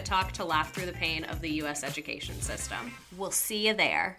Talk to laugh through the pain of the U.S. education system. We'll see you there.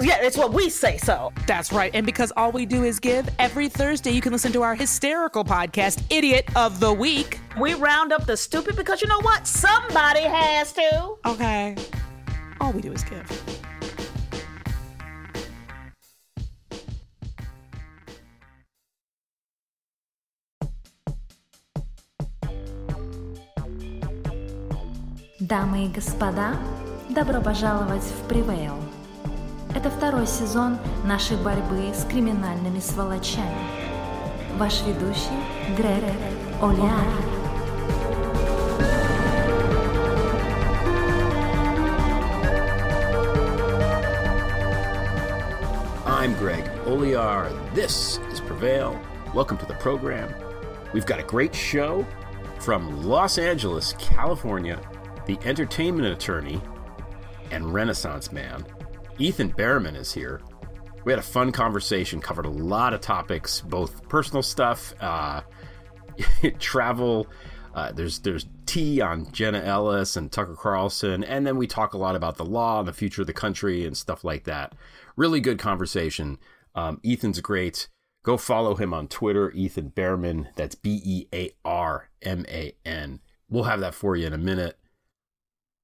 Yeah, it's what we say so. That's right. And because all we do is give, every Thursday you can listen to our hysterical podcast, Idiot of the Week. We round up the stupid because you know what? Somebody has to. Okay. All we do is give. Дамы и господа, добро пожаловать в Привейл. Это второй сезон нашей борьбы с криминальными сволочами. Ваш ведущий I'm Greg Olear. This is Prevail. Welcome to the program. We've got a great show from Los Angeles, California, the entertainment attorney and renaissance man, Ethan Bearman, is here. We had a fun conversation, covered a lot of topics, both personal stuff, uh, travel. Uh, there's there's tea on Jenna Ellis and Tucker Carlson, and then we talk a lot about the law and the future of the country and stuff like that. Really good conversation. Um, Ethan's great. Go follow him on Twitter, Ethan Bearman. That's B E A R M A N. We'll have that for you in a minute.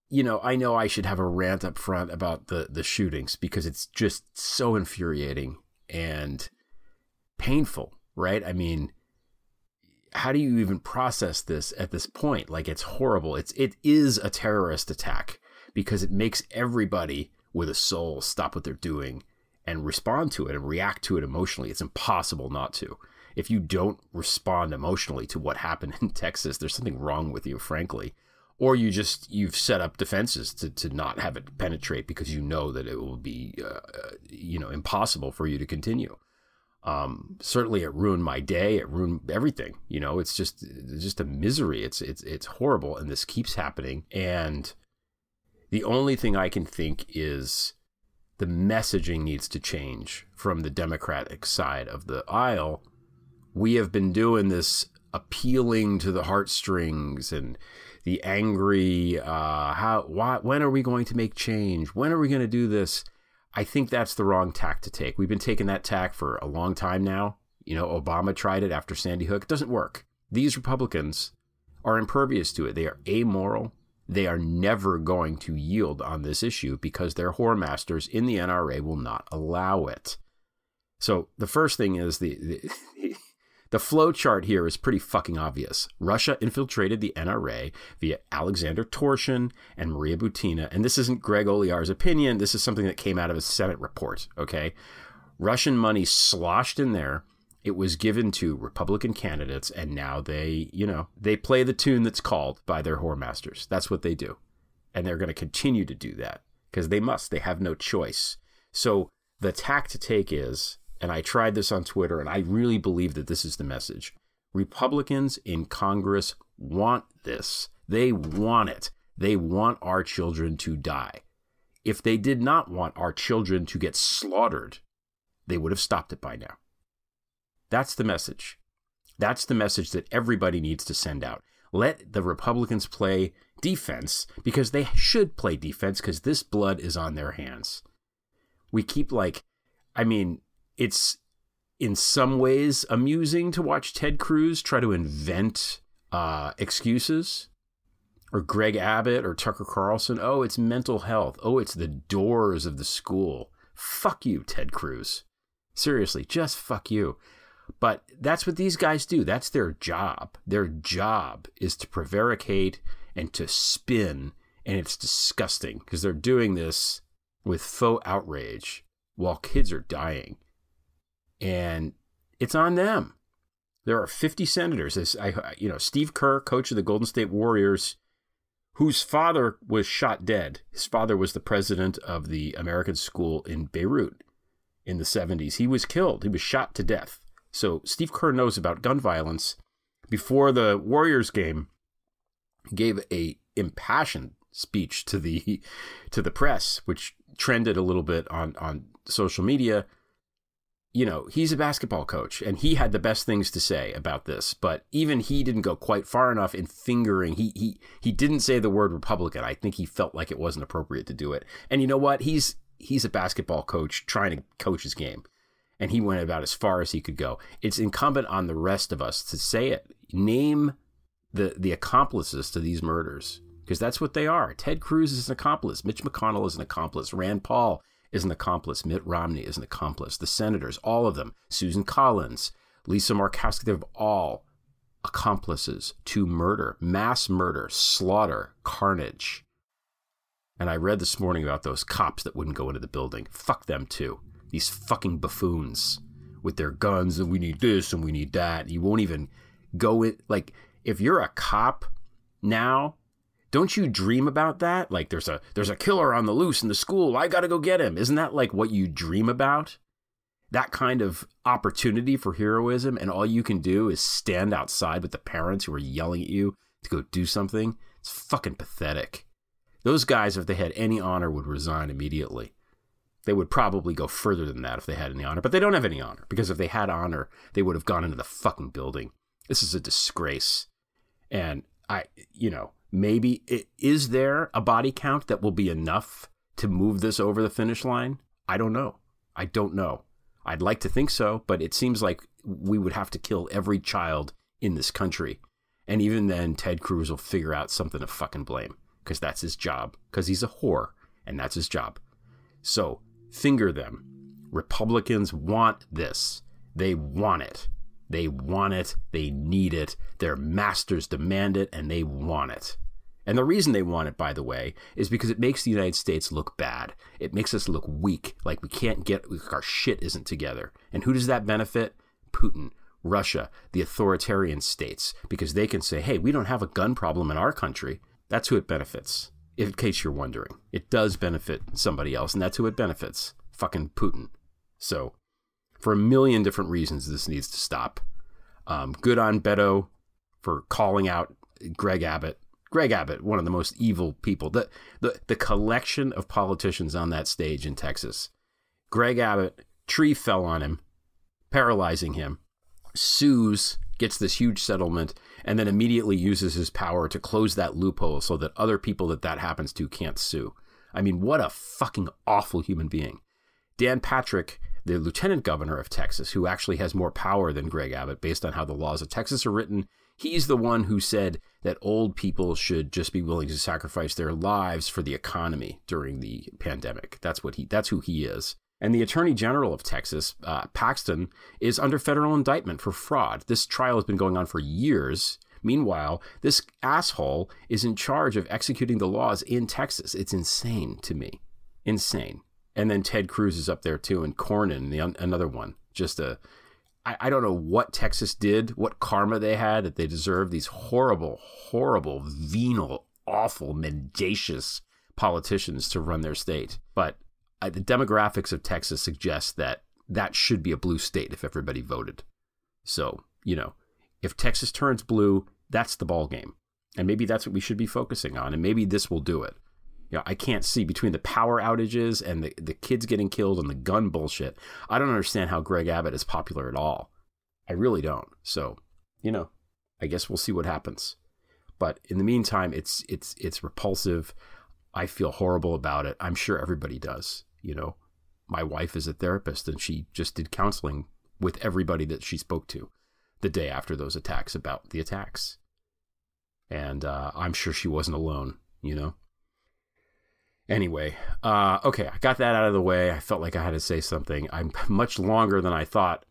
You know, I know I should have a rant up front about the the shootings because it's just so infuriating and painful, right? I mean, how do you even process this at this point? Like it's horrible. It's it is a terrorist attack because it makes everybody with a soul stop what they're doing and respond to it and react to it emotionally. It's impossible not to. If you don't respond emotionally to what happened in Texas, there's something wrong with you, frankly. Or you just you've set up defenses to, to not have it penetrate because you know that it will be uh, you know impossible for you to continue. Um, certainly, it ruined my day. It ruined everything. You know, it's just it's just a misery. It's it's it's horrible, and this keeps happening. And the only thing I can think is the messaging needs to change from the Democratic side of the aisle. We have been doing this appealing to the heartstrings and the angry. Uh, how? Why? When are we going to make change? When are we going to do this? I think that's the wrong tack to take. We've been taking that tack for a long time now. You know, Obama tried it after Sandy Hook. It doesn't work. These Republicans are impervious to it. They are amoral. They are never going to yield on this issue because their whoremasters in the NRA will not allow it. So the first thing is the, the the flow chart here is pretty fucking obvious. Russia infiltrated the NRA via Alexander Torshin and Maria Butina. And this isn't Greg Olear's opinion. This is something that came out of a Senate report, okay? Russian money sloshed in there. It was given to Republican candidates, and now they, you know, they play the tune that's called by their whoremasters. That's what they do. And they're going to continue to do that because they must. They have no choice. So the tack to take is and I tried this on Twitter, and I really believe that this is the message. Republicans in Congress want this. They want it. They want our children to die. If they did not want our children to get slaughtered, they would have stopped it by now. That's the message. That's the message that everybody needs to send out. Let the Republicans play defense because they should play defense because this blood is on their hands. We keep like, I mean, it's in some ways amusing to watch Ted Cruz try to invent uh, excuses, or Greg Abbott or Tucker Carlson. Oh, it's mental health. Oh, it's the doors of the school. Fuck you, Ted Cruz. Seriously, just fuck you. But that's what these guys do. That's their job. Their job is to prevaricate and to spin. And it's disgusting because they're doing this with faux outrage while kids are dying. And it's on them. There are 50 senators. As I, you know, Steve Kerr, coach of the Golden State Warriors, whose father was shot dead. His father was the president of the American school in Beirut in the 70s. He was killed. He was shot to death. So Steve Kerr knows about gun violence. Before the Warriors game, gave a impassioned speech to the to the press, which trended a little bit on on social media. You know, he's a basketball coach and he had the best things to say about this, but even he didn't go quite far enough in fingering. He he he didn't say the word Republican. I think he felt like it wasn't appropriate to do it. And you know what? He's he's a basketball coach trying to coach his game and he went about as far as he could go. It's incumbent on the rest of us to say it. Name the the accomplices to these murders because that's what they are. Ted Cruz is an accomplice. Mitch McConnell is an accomplice. Rand Paul is an accomplice. Mitt Romney is an accomplice. The senators, all of them. Susan Collins, Lisa Murkowski, they're all accomplices to murder, mass murder, slaughter, carnage. And I read this morning about those cops that wouldn't go into the building. Fuck them too these fucking buffoons with their guns and we need this and we need that. You won't even go in. like if you're a cop now, don't you dream about that? Like there's a there's a killer on the loose in the school. I got to go get him. Isn't that like what you dream about? That kind of opportunity for heroism and all you can do is stand outside with the parents who are yelling at you to go do something. It's fucking pathetic. Those guys if they had any honor would resign immediately. They would probably go further than that if they had any honor, but they don't have any honor because if they had honor, they would have gone into the fucking building. This is a disgrace. And I, you know, maybe is there a body count that will be enough to move this over the finish line? I don't know. I don't know. I'd like to think so, but it seems like we would have to kill every child in this country. And even then, Ted Cruz will figure out something to fucking blame because that's his job, because he's a whore, and that's his job. So finger them. Republicans want this. They want it. They want it. They need it. Their masters demand it, and they want it. And the reason they want it, by the way, is because it makes the United States look bad. It makes us look weak, like we can't get, like our shit isn't together. And who does that benefit? Putin, Russia, the authoritarian states, because they can say, hey, we don't have a gun problem in our country. That's who it benefits in case you're wondering. It does benefit somebody else, and that's who it benefits fucking Putin. So, for a million different reasons, this needs to stop. Um, good on Beto for calling out Greg Abbott. Greg Abbott, one of the most evil people. The, the, the collection of politicians on that stage in Texas. Greg Abbott, tree fell on him, paralyzing him, sues, gets this huge settlement, and then immediately uses his power to close that loophole so that other people that that happens to can't sue. I mean, what a fucking awful human being. Dan Patrick, the lieutenant governor of Texas, who actually has more power than Greg Abbott based on how the laws of Texas are written, he's the one who said that old people should just be willing to sacrifice their lives for the economy during the pandemic. That's what he that's who he is. And the Attorney General of Texas, uh, Paxton, is under federal indictment for fraud. This trial has been going on for years. Meanwhile, this asshole is in charge of executing the laws in Texas. It's insane to me. Insane. And then Ted Cruz is up there too, and Cornyn, the another one. Just a, I, I don't know what Texas did, what karma they had that they deserved these horrible, horrible, venal, awful, mendacious politicians to run their state. But uh, the demographics of Texas suggest that that should be a blue state if everybody voted. So, you know, if Texas turns blue, that's the ball game. And maybe that's what we should be focusing on. And maybe this will do it. You know, I can't see between the power outages and the, the kids getting killed and the gun bullshit. I don't understand how Greg Abbott is popular at all. I really don't. So, you know, I guess we'll see what happens. But in the meantime, it's it's it's repulsive. I feel horrible about it. I'm sure everybody does. You know, my wife is a therapist and she just did counseling with everybody that she spoke to the day after those attacks about the attacks. And uh, I'm sure she wasn't alone, you know? Anyway, uh, okay, I got that out of the way. I felt like I had to say something. I'm much longer than I thought.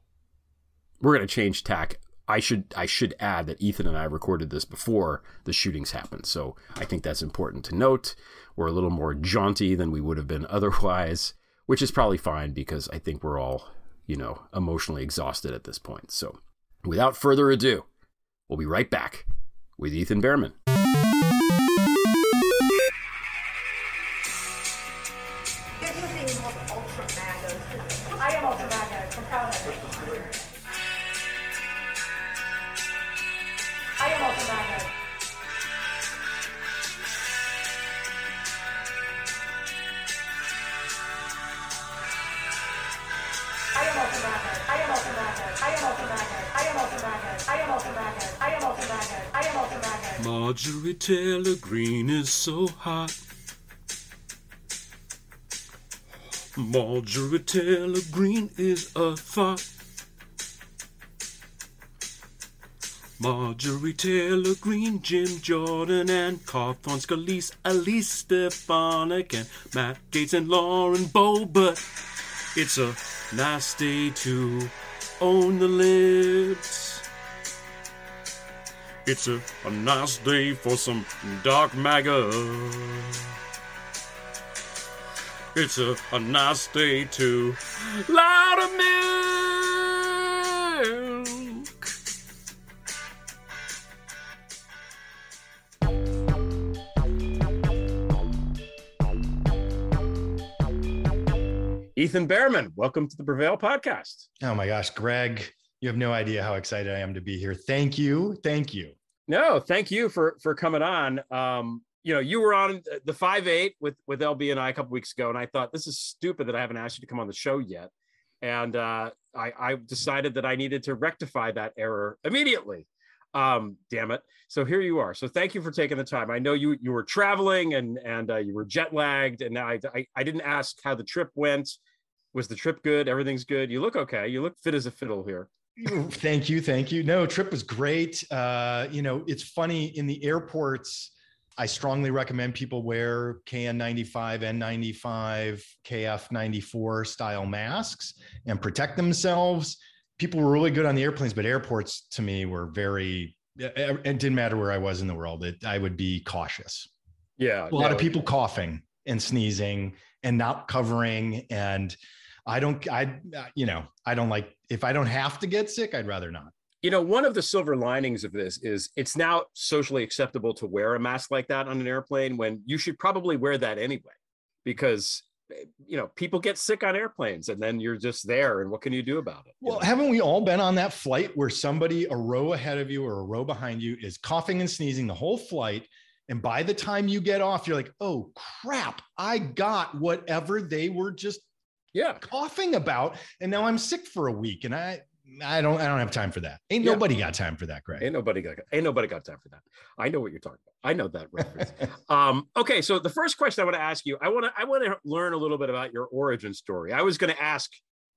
We're going to change tack. I should I should add that Ethan and I recorded this before the shootings happened, so I think that's important to note. We're a little more jaunty than we would have been otherwise, which is probably fine because I think we're all, you know, emotionally exhausted at this point. So, without further ado, we'll be right back with Ethan Bearman. Taylor Greene is so hot. Marjorie Taylor Greene is a thought. Marjorie Taylor Greene, Jim Jordan, and Carthon Scalise, Elise Stefanik, and Matt Gaetz and Lauren Boebert. It's a nice day to own the libs. It's a, a nice day for some dark MAGA. It's a, a nice day to louder milk. Ethan Bearman, welcome to the Prevail podcast. Oh my gosh, Greg, you have no idea how excited I am to be here. Thank you. Thank you. No, thank you for for coming on. Um, you know, you were on the five eight with with LB and I a couple weeks ago, and I thought this is stupid that I haven't asked you to come on the show yet. And uh, I, I decided that I needed to rectify that error immediately. Um, damn it! So here you are. So thank you for taking the time. I know you you were traveling and and uh, you were jet lagged, and I, I I didn't ask how the trip went. Was the trip good? Everything's good. You look okay. You look fit as a fiddle here. Thank you thank you. No trip was great. Uh you know it's funny in the airports i strongly recommend people wear kn95 n95 kf94 style masks and protect themselves. People were really good on the airplanes but airports to me were very it didn't matter where i was in the world. It, i would be cautious. Yeah a lot no, of people coughing and sneezing and not covering and I don't, I, you know, I don't like, if I don't have to get sick, I'd rather not. You know, one of the silver linings of this is it's now socially acceptable to wear a mask like that on an airplane when you should probably wear that anyway, because eh, you know people get sick on airplanes and then you're just there and what can you do about it well know? haven't we all been on that flight where somebody a row ahead of you or a row behind you is coughing and sneezing the whole flight and by the time you get off you're like oh crap i got whatever they were just yeah. Coughing about and now i'm sick for a week and i i don't i don't have time for that. Ain't yeah. nobody got time for that greg. Ain't nobody got ain't nobody got time for that. I know what you're talking about. I know that reference. Um okay so the first question i want to ask you i want to i want to learn a little bit about your origin story. I was going to ask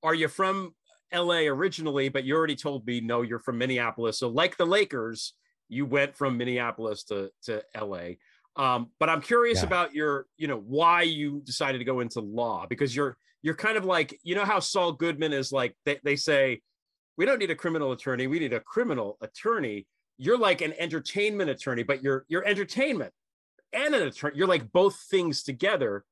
are you from la originally but you already told me no you're from minneapolis. So like the lakers you went from minneapolis to to la um, but i'm curious yeah. about your you know why you decided to go into law because you're you're kind of like you know how Saul Goodman is like they, they say we don't need a criminal attorney we need a criminal attorney. You're like an entertainment attorney but you're you're entertainment and an attorney. You're like both things together.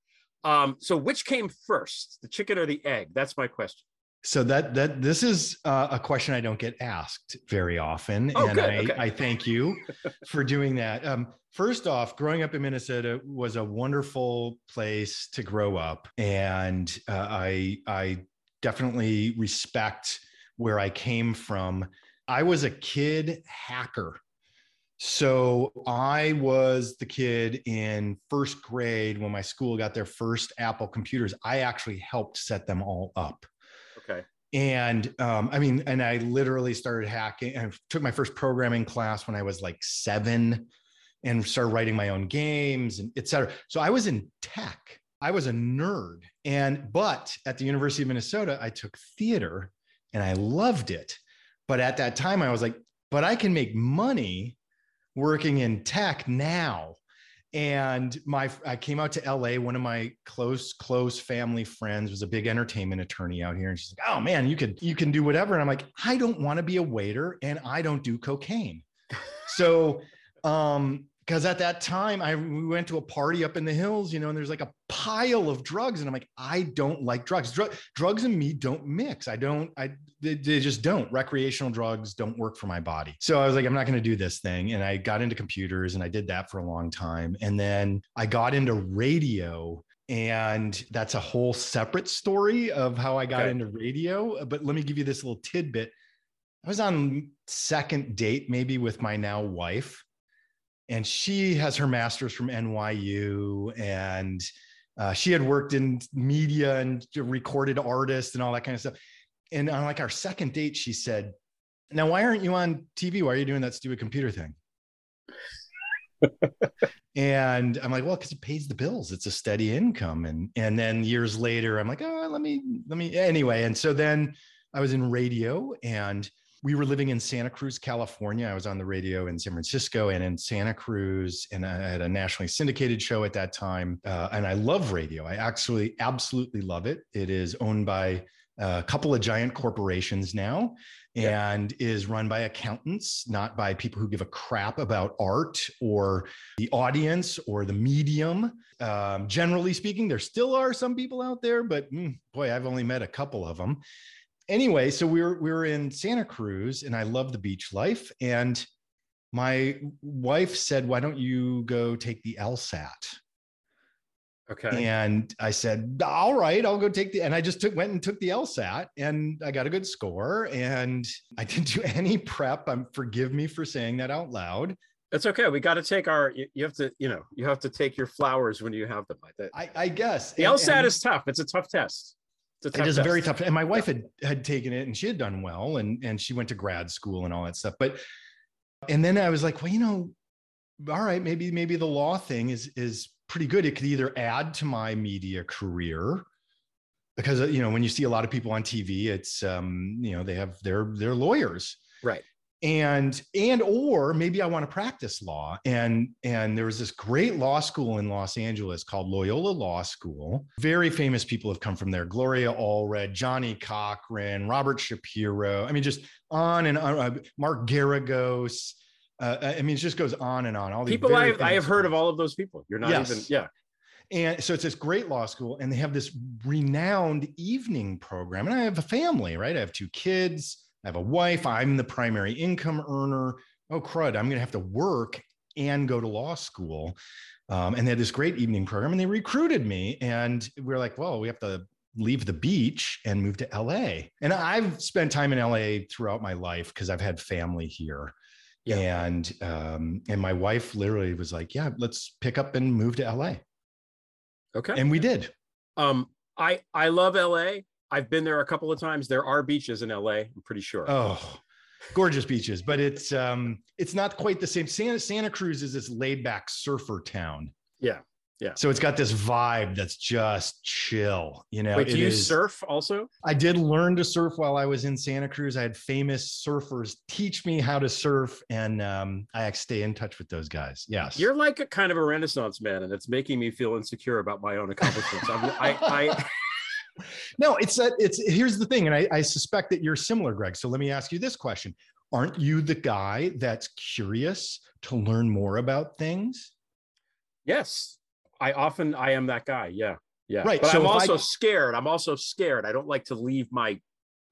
Um so which came first the chicken or the egg? That's my question so that that this is uh, a question I don't get asked very often, oh, and I, okay. I thank you for doing that. Um, first off, growing up in Minnesota was a wonderful place to grow up, and uh, I I definitely respect where I came from. I was a kid hacker. So I was the kid in first grade when my school got their first Apple computers. I actually helped set them all up. And um, I mean, and I literally started hacking and took my first programming class when I was like seven and started writing my own games and etc. So I was in tech. I was a nerd. And, but at the University of Minnesota, I took theater and I loved it. But at that time, I was like, but I can make money working in tech now and my i came out to la one of my close close family friends was a big entertainment attorney out here. And she's like oh man you could you can do whatever. And i'm like i don't want to be a waiter and i don't do cocaine. So um because at that time I we went to a party up in the hills, you know, and there's like a pile of drugs, and I'm like, I don't like drugs. Dr- drugs and me don't mix. I don't. I they, they, just don't. Recreational drugs don't work for my body. So I was like, I'm not going to do this thing, and I got into computers, and I did that for a long time, and then I got into radio. And that's a whole separate story of how I got okay. into radio. But let me give you this little tidbit. I was on second date, maybe with my now wife and she has her master's from NYU and uh, she had worked in media and recorded artists and all that kind of stuff. And on like our second date, she said, "Now, why aren't you on TV? Why are you doing that stupid computer thing?" and I'm like, "Well, because it pays the bills. It's a steady income." And and then years later, I'm like, "Oh, let me let me anyway." And so then I was in radio and we were living in Santa Cruz, California. I was on the radio in San Francisco and in Santa Cruz, and I had a nationally syndicated show at that time. Uh, and I love radio. I actually absolutely love it. It is owned by a couple of giant corporations now and yeah. is run by accountants, not by people who give a crap about art or the audience or the medium. Um, generally speaking, there still are some people out there, but mm, boy, I've only met a couple of them anyway, so we were we were in Santa Cruz, and I love the beach life. And my wife said, "Why don't you go take the LSAT?" Okay. And I said, "All right, I'll go take the." And I just took went and took the LSAT, and I got a good score. And I didn't do any prep. I'm forgive me for saying that out loud. It's okay. We got to take our. You, you, have to, you know, you have to take your flowers when you have them. I, I guess the and, LSAT and, is tough. It's a tough test it is a very tough and my wife had had taken it and she had done well and and she went to grad school and all that stuff but and then i was like well you know all right maybe maybe the law thing is is pretty good. It could either add to my media career because you know when you see a lot of people on tv it's um you know they have their their lawyers. Right and and or maybe i want to practice law. And and there was this great law school in los angeles called loyola law school. Very famous people have come from there. Gloria allred johnnie cochran robert shapiro. I mean just on and on uh, mark geragos uh, i mean it just goes on and on. All these people I have, I have heard of all of those people. You're not yes. even yeah. And so it's this great law school and they have this renowned evening program. And i have a family right? I have two kids I have a wife. I'm the primary income earner. Oh, crud. I'm going to have to work and go to law school. Um, and they had this great evening program and they recruited me. And we are like, well, we have to leave the beach and move to LA. And I've spent time in LA throughout my life because I've had family here. Yeah. And um, and my wife literally was like, "Yeah, let's pick up and move to LA." Okay. And we did. Um, I I love LA. I've been there a couple of times. There are beaches in LA. I'm pretty sure. Oh, gorgeous beaches, but it's um it's not quite the same. Santa Santa Cruz is this laid back surfer town. Yeah. Yeah. So it's got this vibe that's just chill. You know, Wait, do you is, surf also? I did learn to surf while I was in Santa Cruz. I had famous surfers teach me how to surf, and um, I stay in touch with those guys. Yes. You're like a kind of a renaissance man, and it's making me feel insecure about my own accomplishments. I, I no, it's that it's here's the thing, and I, I suspect that you're similar, Greg. So let me ask you this question: Aren't you the guy that's curious to learn more about things? Yes, I often I am that guy. Yeah, yeah. Right. But so I'm also I... scared. I'm also scared. I don't like to leave my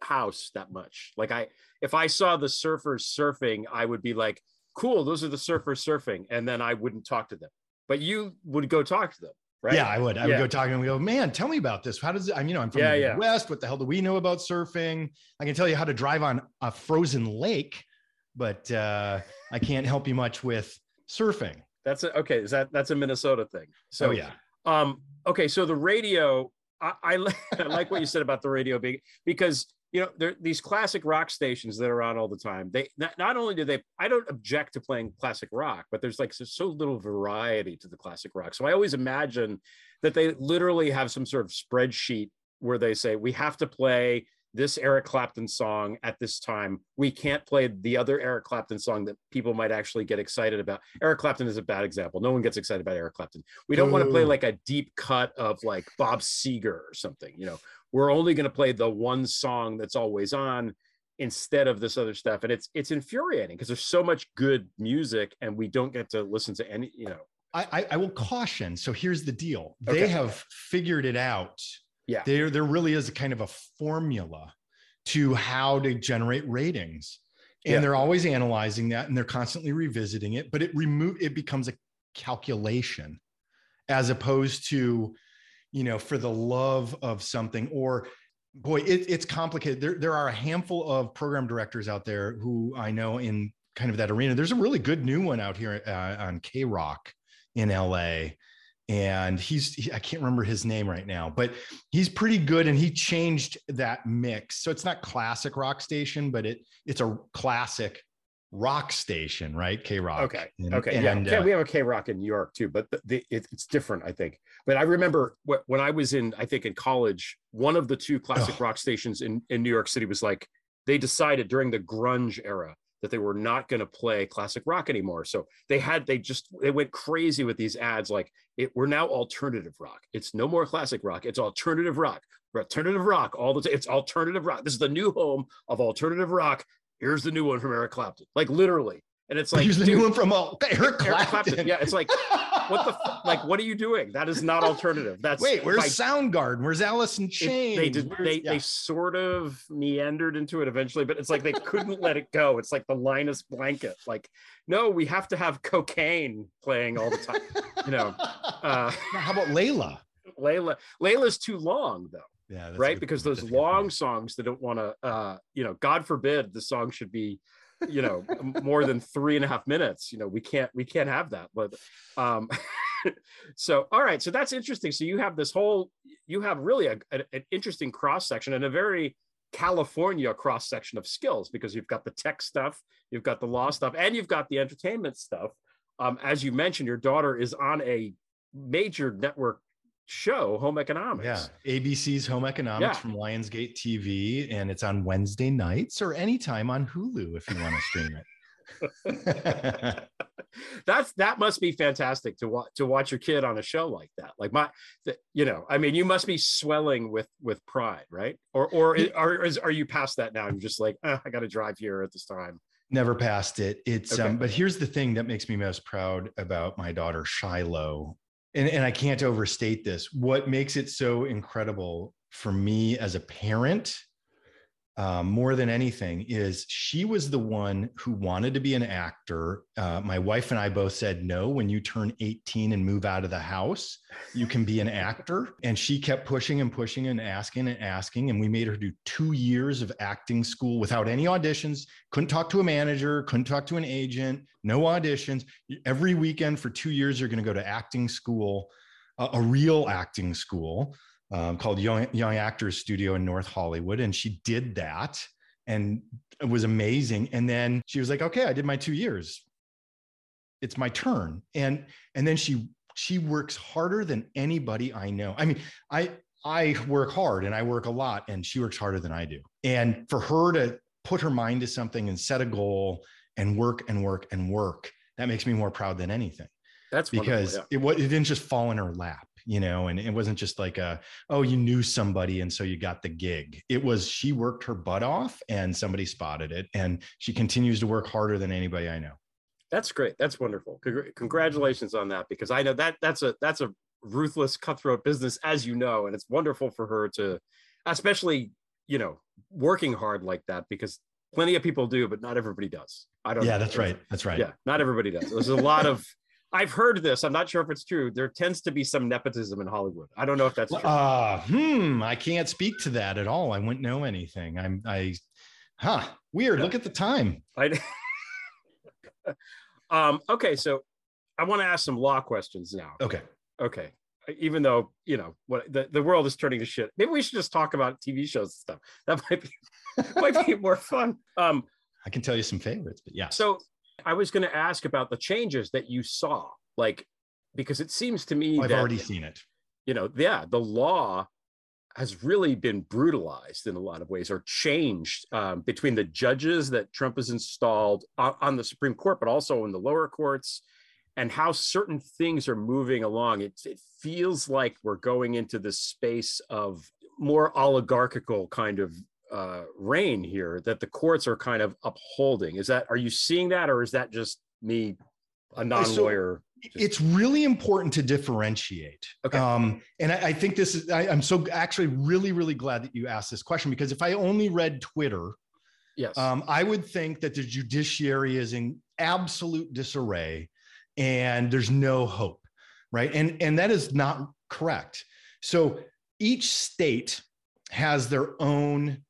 house that much. Like I, if I saw the surfers surfing, I would be like, "Cool, those are the surfers surfing," and then I wouldn't talk to them. But you would go talk to them right? Yeah, I would. I yeah. would go talk and we go, man, tell me about this. How does it? I mean, you know, I'm from yeah, the. West. What the hell do we know about surfing? I can tell you how to drive on a frozen lake, but uh, I can't help you much with surfing. That's a, okay. Is that that's a Minnesota thing? So oh, yeah. Um. Okay. So the radio. I, I, I like what you said about the radio being because you know, there these classic rock stations that are on all the time. They not, not only do they, I don't object to playing classic rock, but there's like so little variety to the classic rock. So I always imagine that they literally have some sort of spreadsheet where they say we have to play this Eric Clapton song at this time. We can't play the other Eric Clapton song that people might actually get excited about. Eric Clapton is a bad example. No one gets excited about Eric Clapton. We don't Ooh. want to play like a deep cut of like Bob Seger or something. You know, we're only going to play the one song that's always on instead of this other stuff. And it's it's infuriating because there's so much good music and we don't get to listen to any you know. I i will caution. So here's the deal. Okay. they have figured it out. Yeah. There there really is a kind of a formula to how to generate ratings. And yeah. they're always analyzing that and they're constantly revisiting it but it remove it becomes a calculation as opposed to you know for the love of something or boy, it, it's complicated. There, there are a handful of program directors out there who I know in kind of that arena. There's a really good new one out here uh, on KROQ in LA. And he's, he, I can't remember his name right now, but he's pretty good. And he changed that mix. So it's not classic rock station, but it it's a classic rock station, right? K Rock. Okay. And, okay. And, yeah. Uh, we have a K Rock in New York too, but the, the, it, it's different, I think. But I remember wh- when I was in, I think in college, one of the two classic oh. rock stations in, in New York City was like, they decided during the grunge era that they were not going to play classic rock anymore. So they had, they just, they went crazy with these ads like, it, we're now alternative rock. It's no more classic rock. It's alternative rock alternative rock all the time. It's alternative rock. This is the new home of alternative rock here's the new one from Eric Clapton. Like literally. And it's like here's the dude, new one from uh, Eric, Clapton. Eric Clapton. Yeah, it's like what the f- like what are you doing? That is not alternative. That's wait, where's Soundgarden? Where's Alice in Chains? they did they yeah. they sort of meandered into it eventually, but it's like they couldn't let it go. It's like the Linus blanket. Like, no, we have to have cocaine playing all the time. You know. Uh, how about Layla? Layla Layla's too long though yeah right? because those long songs they don't want to uh you know god forbid the song should be you know more than three and a half minutes you know we can't we can't have that but um so all right so that's interesting. So you have this whole you have really a, a, an interesting cross section and a very california cross section of skills because you've got the tech stuff you've got the law stuff and you've got the entertainment stuff. Um, as you mentioned your daughter is on a major network show, Home Economics. Yeah, ABC's Home Economics yeah. from Lionsgate TV, and it's on Wednesday nights or anytime on Hulu if you want to stream it. That's that must be fantastic to watch to watch your kid on a show like that. Like my, the, you know, I mean, you must be swelling with with pride, right? Or or is, are you past that now? You're just like, oh, I got to drive here at this time. Never past it. It's okay. um, but here's the thing that makes me most proud about my daughter Shiloh and, and I can't overstate this. What makes it so incredible for me as a parent, um, more than anything, is she was the one who wanted to be an actor. Uh, my wife and I both said, no, when you turn 18 and move out of the house, you can be an actor. And she kept pushing and pushing and asking and asking. And we made her do two years of acting school without any auditions, couldn't talk to a manager, couldn't talk to an agent, no auditions. Every weekend for two years, you're going to go to acting school, a real acting school um, called Young, Young Actors Studio in North Hollywood. And she did that and it was amazing. And then she was like, okay, I did my two years. It's my turn. And and then she she works harder than anybody I know. I mean, I I work hard and I work a lot, and she works harder than I do. And for her to put her mind to something and set a goal and work and work and work, that makes me more proud than anything. That's because yeah. it, it didn't just fall in her lap, you know, and it wasn't just like a, oh, you knew somebody and so you got the gig. It was she worked her butt off and somebody spotted it. And she continues to work harder than anybody I know. That's great. That's wonderful. Congratulations on that because I know that that's a that's a ruthless cutthroat business as you know and it's wonderful for her to especially, you know, working hard like that because plenty of people do but not everybody does. I don't Yeah, know. that's right. That's right. Yeah, not everybody does. There's a lot of I've heard this. I'm not sure if it's true. There tends to be some nepotism in Hollywood. I don't know if that's true. Uh, hmm. I can't speak to that at all. I wouldn't know anything. I'm, I, huh. Weird. Yeah. Look at the time. I, um, okay. So I want to ask some law questions now. Okay. Okay. Even though, you know, what the, the world is turning to shit. Maybe we should just talk about TV shows and stuff. That might be, might be more fun. Um, I can tell you some favorites, but yeah. So I was going to ask about the changes that you saw, like, because it seems to me I've that, already seen it. You know, yeah, the law has really been brutalized in a lot of ways or changed um, between the judges that Trump has installed on, on, the Supreme Court, but also in the lower courts, and how certain things are moving along. It, it feels like we're going into this space of more oligarchical kind of uh, reign here that the courts are kind of upholding. Is that are you seeing that, or is that just me, a non-lawyer? So- it's really important to differentiate. Okay. Um, and I, I, think this is, I, am so actually really, really glad that you asked this question because if I only read Twitter, yes, um, I would think that the judiciary is in absolute disarray and there's no hope, right? And, and that is not correct. So each state has their own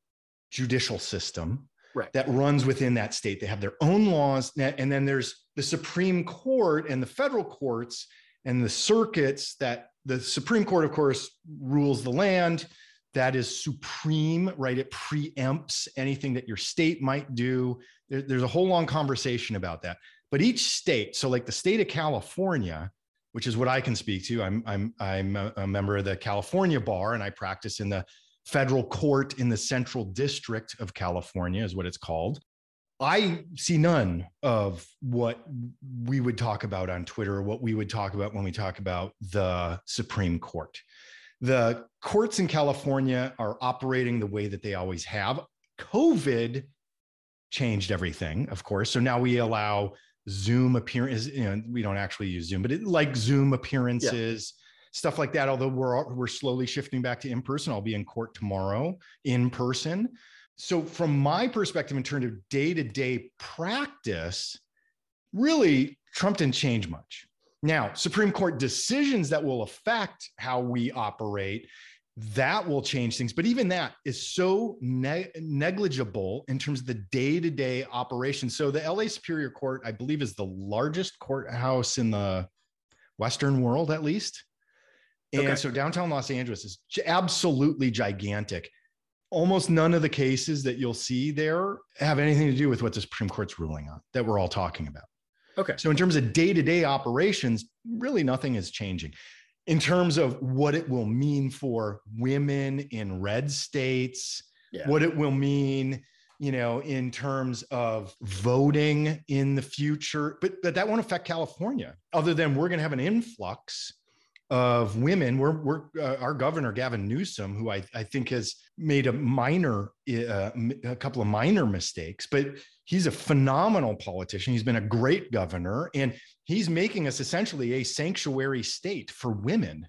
judicial system right. that runs within that state. They have their own laws. And then there's the Supreme Court and the federal courts and the circuits that the Supreme Court, of course, rules the land. That is supreme, right? It preempts anything that your state might do. There, there's a whole long conversation about that. But each state, so like the state of California, which is what I can speak to, I'm I'm I'm a, a member of the California Bar, and I practice in the federal court in the Central District of California, is what it's called. I see none of what we would talk about on Twitter, what we would talk about when we talk about the Supreme Court. The courts in California are operating the way that they always have. COVID changed everything, of course. So now we allow Zoom appearances. You know, we don't actually use Zoom, but it, like Zoom appearances, yeah. Stuff like that. Although we're we're slowly shifting back to in person. I'll be in court tomorrow in person. So, from my perspective, in terms of day to day practice, really, Trump didn't change much. Now, Supreme Court decisions that will affect how we operate, that will change things. But even that is so ne- negligible in terms of the day to day operation. So, the LA Superior Court, I believe, is the largest courthouse in the Western world, at least. And okay. so, downtown Los Angeles is absolutely gigantic almost none of the cases that you'll see there have anything to do with what the Supreme Court's ruling on that we're all talking about. Okay. So in terms of day-to-day operations, really nothing is changing. In terms of what it will mean for women in red states, yeah. what it will mean, you know, in terms of voting in the future, but, but that won't affect California, other than we're going to have an influx of women. We're, we're uh, our governor Gavin Newsom, who I, I think has made a minor, uh, a couple of minor mistakes, but he's a phenomenal politician. He's been a great governor, and he's making us essentially a sanctuary state for women.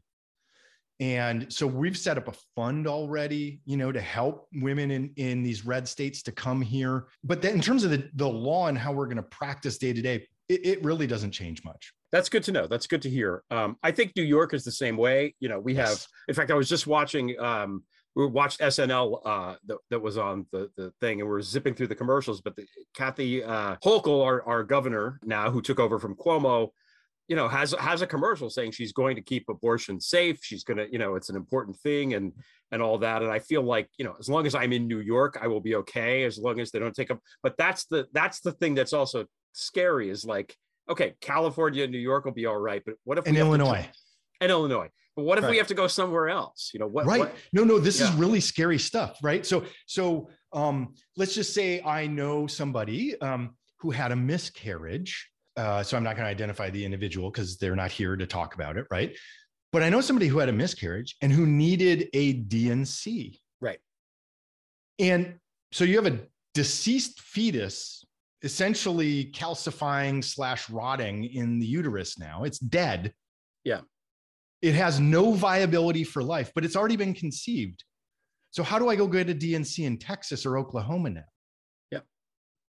And so we've set up a fund already, you know, to help women in, in these red states to come here. But in terms of the, the law and how we're going to practice day to day, it really doesn't change much that's good to know. That's good to hear. Um, I think New York is the same way. You know, we yes. have. In fact, I was just watching. Um, we watched SNL uh, that, that was on the, the thing, and we are zipping through the commercials. But the, Kathy uh, Hochul, our, our governor now, who took over from Cuomo, you know, has has a commercial saying she's going to keep abortion safe. She's going to, you know, it's an important thing, and and all that. And I feel like, you know, as long as I'm in New York, I will be okay. As long as they don't take up. But that's the that's the thing that's also scary is like okay, California and New York will be all right, but what if in Illinois? and Illinois. But what if right. we have to go somewhere else? You know what? Right. What? No, no, this yeah. is really scary stuff, right? So, so um, let's just say I know somebody um, who had a miscarriage. Uh, so I'm not going to identify the individual because they're not here to talk about it, right? But I know somebody who had a miscarriage and who needed a D&C. Right. And so you have a deceased fetus essentially calcifying slash rotting in the uterus now. It's dead. Yeah. It has no viability for life, but it's already been conceived. So how do I go get a D&C in Texas or Oklahoma now? Yeah.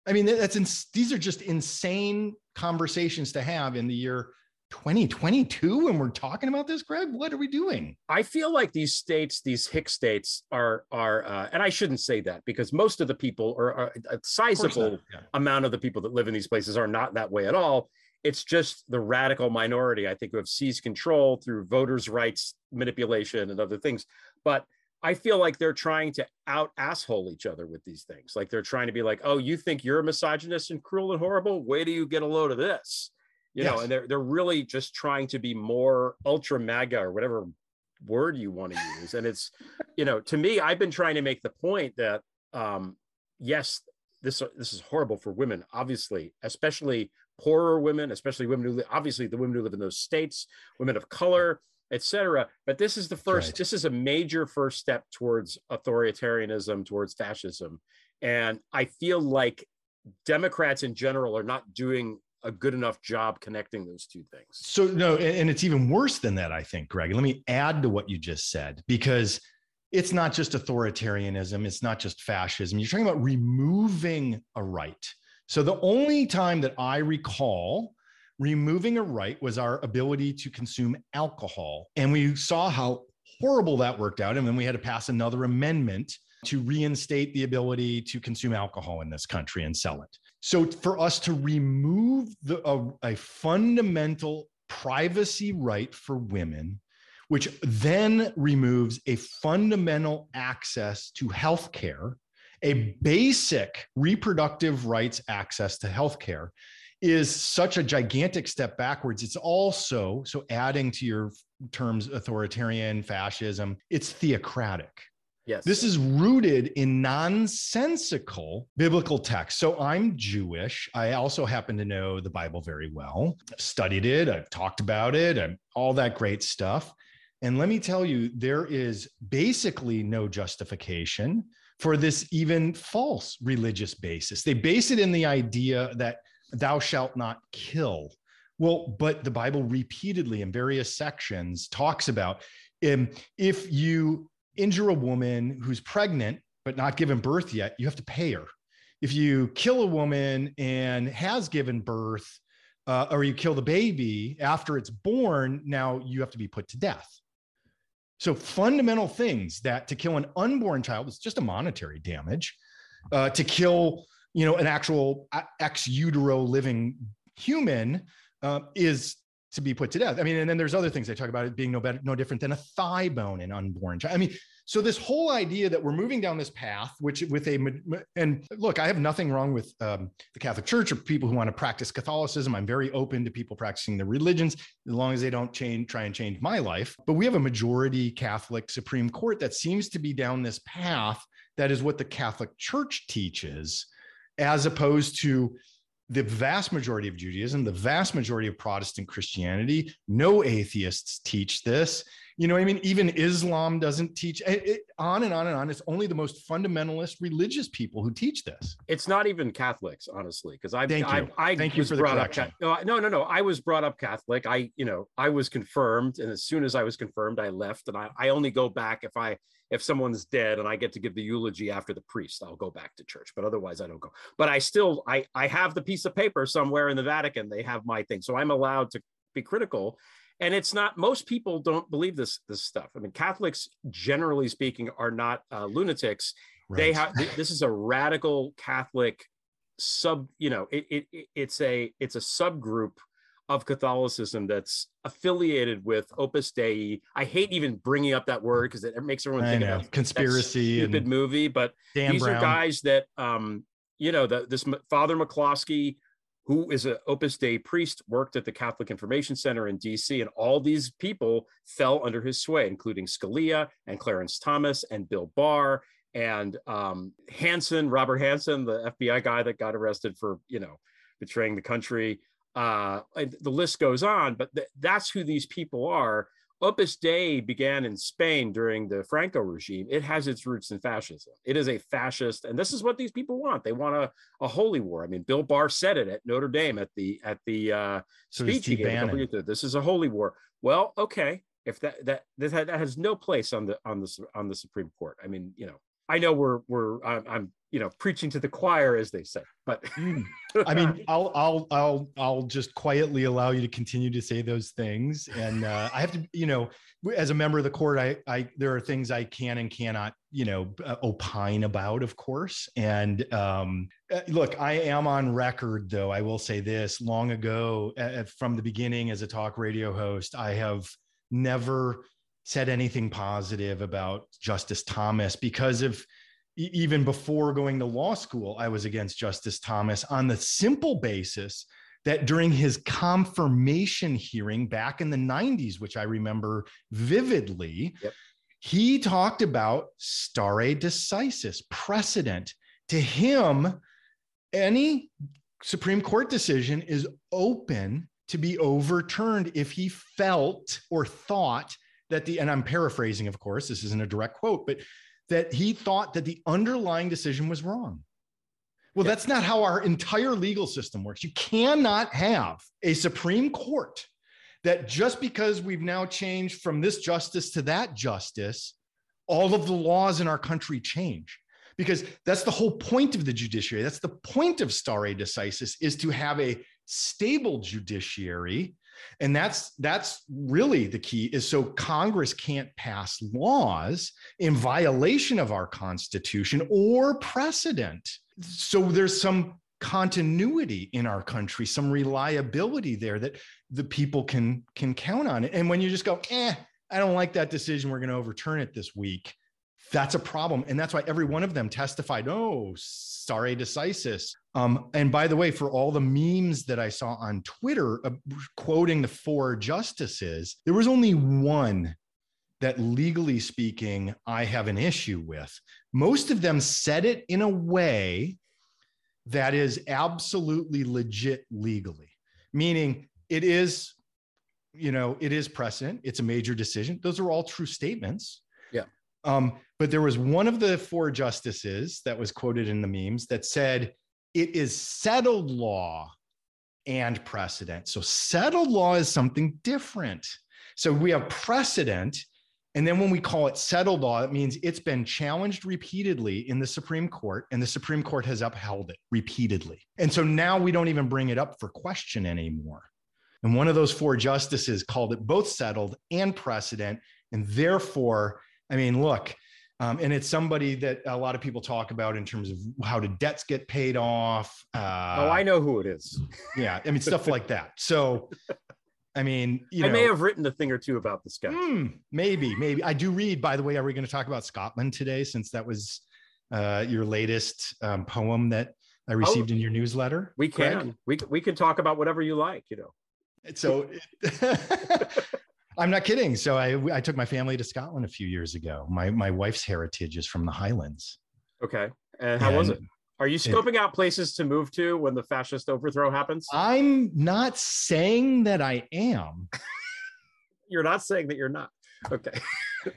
I mean, that's in, these are just insane conversations to have in the year 2022 when we're talking about this greg what are we doing i feel like these states these hick states are are uh, and i shouldn't say that because most of the people or a sizable yeah. amount of the people that live in these places are not that way at all it's just the radical minority i think who have seized control through voters rights manipulation and other things but I feel like they're trying to out asshole each other with these things. Like they're trying to be like, oh, you think you're a misogynist and cruel and horrible? Wait do you get a load of this? You yes. know, and they're they're really just trying to be more ultra MAGA or whatever word you want to use. And it's, you know, to me, I've been trying to make the point that um, yes, this this is horrible for women, obviously, especially poorer women, especially women who live, obviously the women who live in those states, women of color, etc. But this is the first. Right. This is a major first step towards authoritarianism, towards fascism, and I feel like Democrats in general are not doing a good enough job connecting those two things. So no, and it's even worse than that, I think, Greg. Let me add to what you just said because it's not just authoritarianism, it's not just fascism. You're talking about removing a right. So the only time that I recall removing a right was our ability to consume alcohol. And we saw how horrible that worked out. And then we had to pass another amendment to reinstate the ability to consume alcohol in this country and sell it. So for us to remove the, a, a fundamental privacy right for women, which then removes a fundamental access to health care, a basic reproductive rights access to health care, is such a gigantic step backwards. It's also, so adding to your terms, authoritarian, fascism, it's theocratic. Yes. This is rooted in nonsensical biblical text. So I'm Jewish. I also happen to know the Bible very well. I've studied it, I've talked about it, and all that great stuff. And let me tell you, there is basically no justification for this even false religious basis. They base it in the idea that thou shalt not kill. Well, but the Bible repeatedly in various sections talks about um, if you injure a woman who's pregnant but not given birth yet, you have to pay her. If you kill a woman and has given birth, uh, or you kill the baby after it's born, now you have to be put to death. So fundamental things that to kill an unborn child is just a monetary damage. Uh, to kill, you know, an actual ex utero living human uh, is to be put to death. I mean, and then there's other things they talk about it being no better, no different than a thigh bone in unborn child. I mean, so this whole idea that we're moving down this path, which with a and look, I have nothing wrong with um, the Catholic Church or people who want to practice Catholicism. I'm very open to people practicing their religions as long as they don't change, try and change my life. But we have a majority Catholic Supreme Court that seems to be down this path. That is what the Catholic Church teaches, as opposed to the vast majority of Judaism, the vast majority of Protestant Christianity. No atheists teach this you know what I mean? Even Islam doesn't teach it, it, on and on and on. It's only the most fundamentalist religious people who teach this. It's not even Catholics, honestly, because I thank you. I, I thank you for the correction. Up, uh, no, no, no. I was brought up Catholic. I, you know, I was confirmed, and as soon as I was confirmed, I left, and I, I only go back if I if someone's dead and I get to give the eulogy after the priest, I'll go back to church. But otherwise, I don't go. But I still, I, I have the piece of paper somewhere in the Vatican. They have my thing, so I'm allowed to be critical and it's not most people don't believe this this stuff i mean catholics generally speaking are not uh, lunatics right. they have this is a radical catholic sub you know it, it it's a it's a subgroup of catholicism that's affiliated with opus dei i hate even bringing up that word because it, it, makes everyone think of conspiracy stupid movie but Dan these Brown. are guys that um you know the, this father mccloskey who is an Opus Dei priest, worked at the Catholic Information Center in DC, and all these people fell under his sway, including Scalia and Clarence Thomas and Bill Barr and um, Hanssen, Robert Hanssen, the FBI guy that got arrested for you know betraying the country. Uh, the list goes on, but th- that's who these people are. Opus Dei began in Spain during the Franco regime. It has its roots in fascism. It is a fascist, and this is what these people want. They want a, a holy war. I mean, Bill Barr said it at Notre Dame at the at the uh, so speech he gave. This is a holy war. Well, okay, if that that that has no place on the on the on the Supreme Court. I mean, you know, I know we're we're I'm, I'm you know preaching to the choir as they say but mm. i mean i'll i'll i'll i'll just quietly allow you to continue to say those things. And uh, i have to you know as a member of the court i i there are things i can and cannot you know uh, opine about of course. And um, uh, look i am on record though. I will say this. Long ago uh, from the beginning as a talk radio host i have never said anything positive about justice thomas because of even before going to law school, I was against Justice Thomas on the simple basis that during his confirmation hearing back in the 90s, which I remember vividly, yep. he talked about stare decisis, precedent. To him, any Supreme Court decision is open to be overturned if he felt or thought that the, and I'm paraphrasing, of course, this isn't a direct quote, but that he thought that the underlying decision was wrong. Well, yeah. that's not how our entire legal system works. You cannot have a Supreme Court that just because we've now changed from this justice to that justice, all of the laws in our country change. Because that's the whole point of the judiciary. That's the point of stare decisis is to have a stable judiciary and that's that's really the key is so congress can't pass laws in violation of our constitution or precedent. So there's some continuity in our country some reliability there that the people can can count on it. And when you just go eh i don't like that decision. We're going to overturn it this week that's a problem. And that's why every one of them testified oh stare decisis. Um, and by the way for all the memes that i saw on twitter uh, quoting the four justices there was only one that legally speaking i have an issue with. Most of them said it in a way that is absolutely legit legally meaning it is you know it is precedent. It's a major decision. Those are all true statements. Yeah um, but there was one of the four justices that was quoted in the memes that said it is settled law and precedent. So settled law is something different. So we have precedent. And then when we call it settled law, it means it's been challenged repeatedly in the Supreme Court, and the Supreme Court has upheld it repeatedly. And so now we don't even bring it up for question anymore. And one of those four justices called it both settled and precedent. And therefore, I mean, look, um, and it's somebody that a lot of people talk about in terms of how did debts get paid off. Uh, oh, I know who it is. Yeah, I mean stuff like that. So, I mean, you know, I may have written a thing or two about this guy. Hmm, maybe, maybe I do read. By the way, are we going to talk about Scotland today? Since that was uh, your latest um, poem that I oh, received oh, in your newsletter. We can. Greg? We we can talk about whatever you like. You know. So. I'm not kidding. So I I took my family to Scotland a few years ago. My my wife's heritage is from the Highlands. Okay. And how and was it? Are you scoping it, out places to move to when the fascist overthrow happens? I'm not saying that I am. you're not saying that you're not. Okay.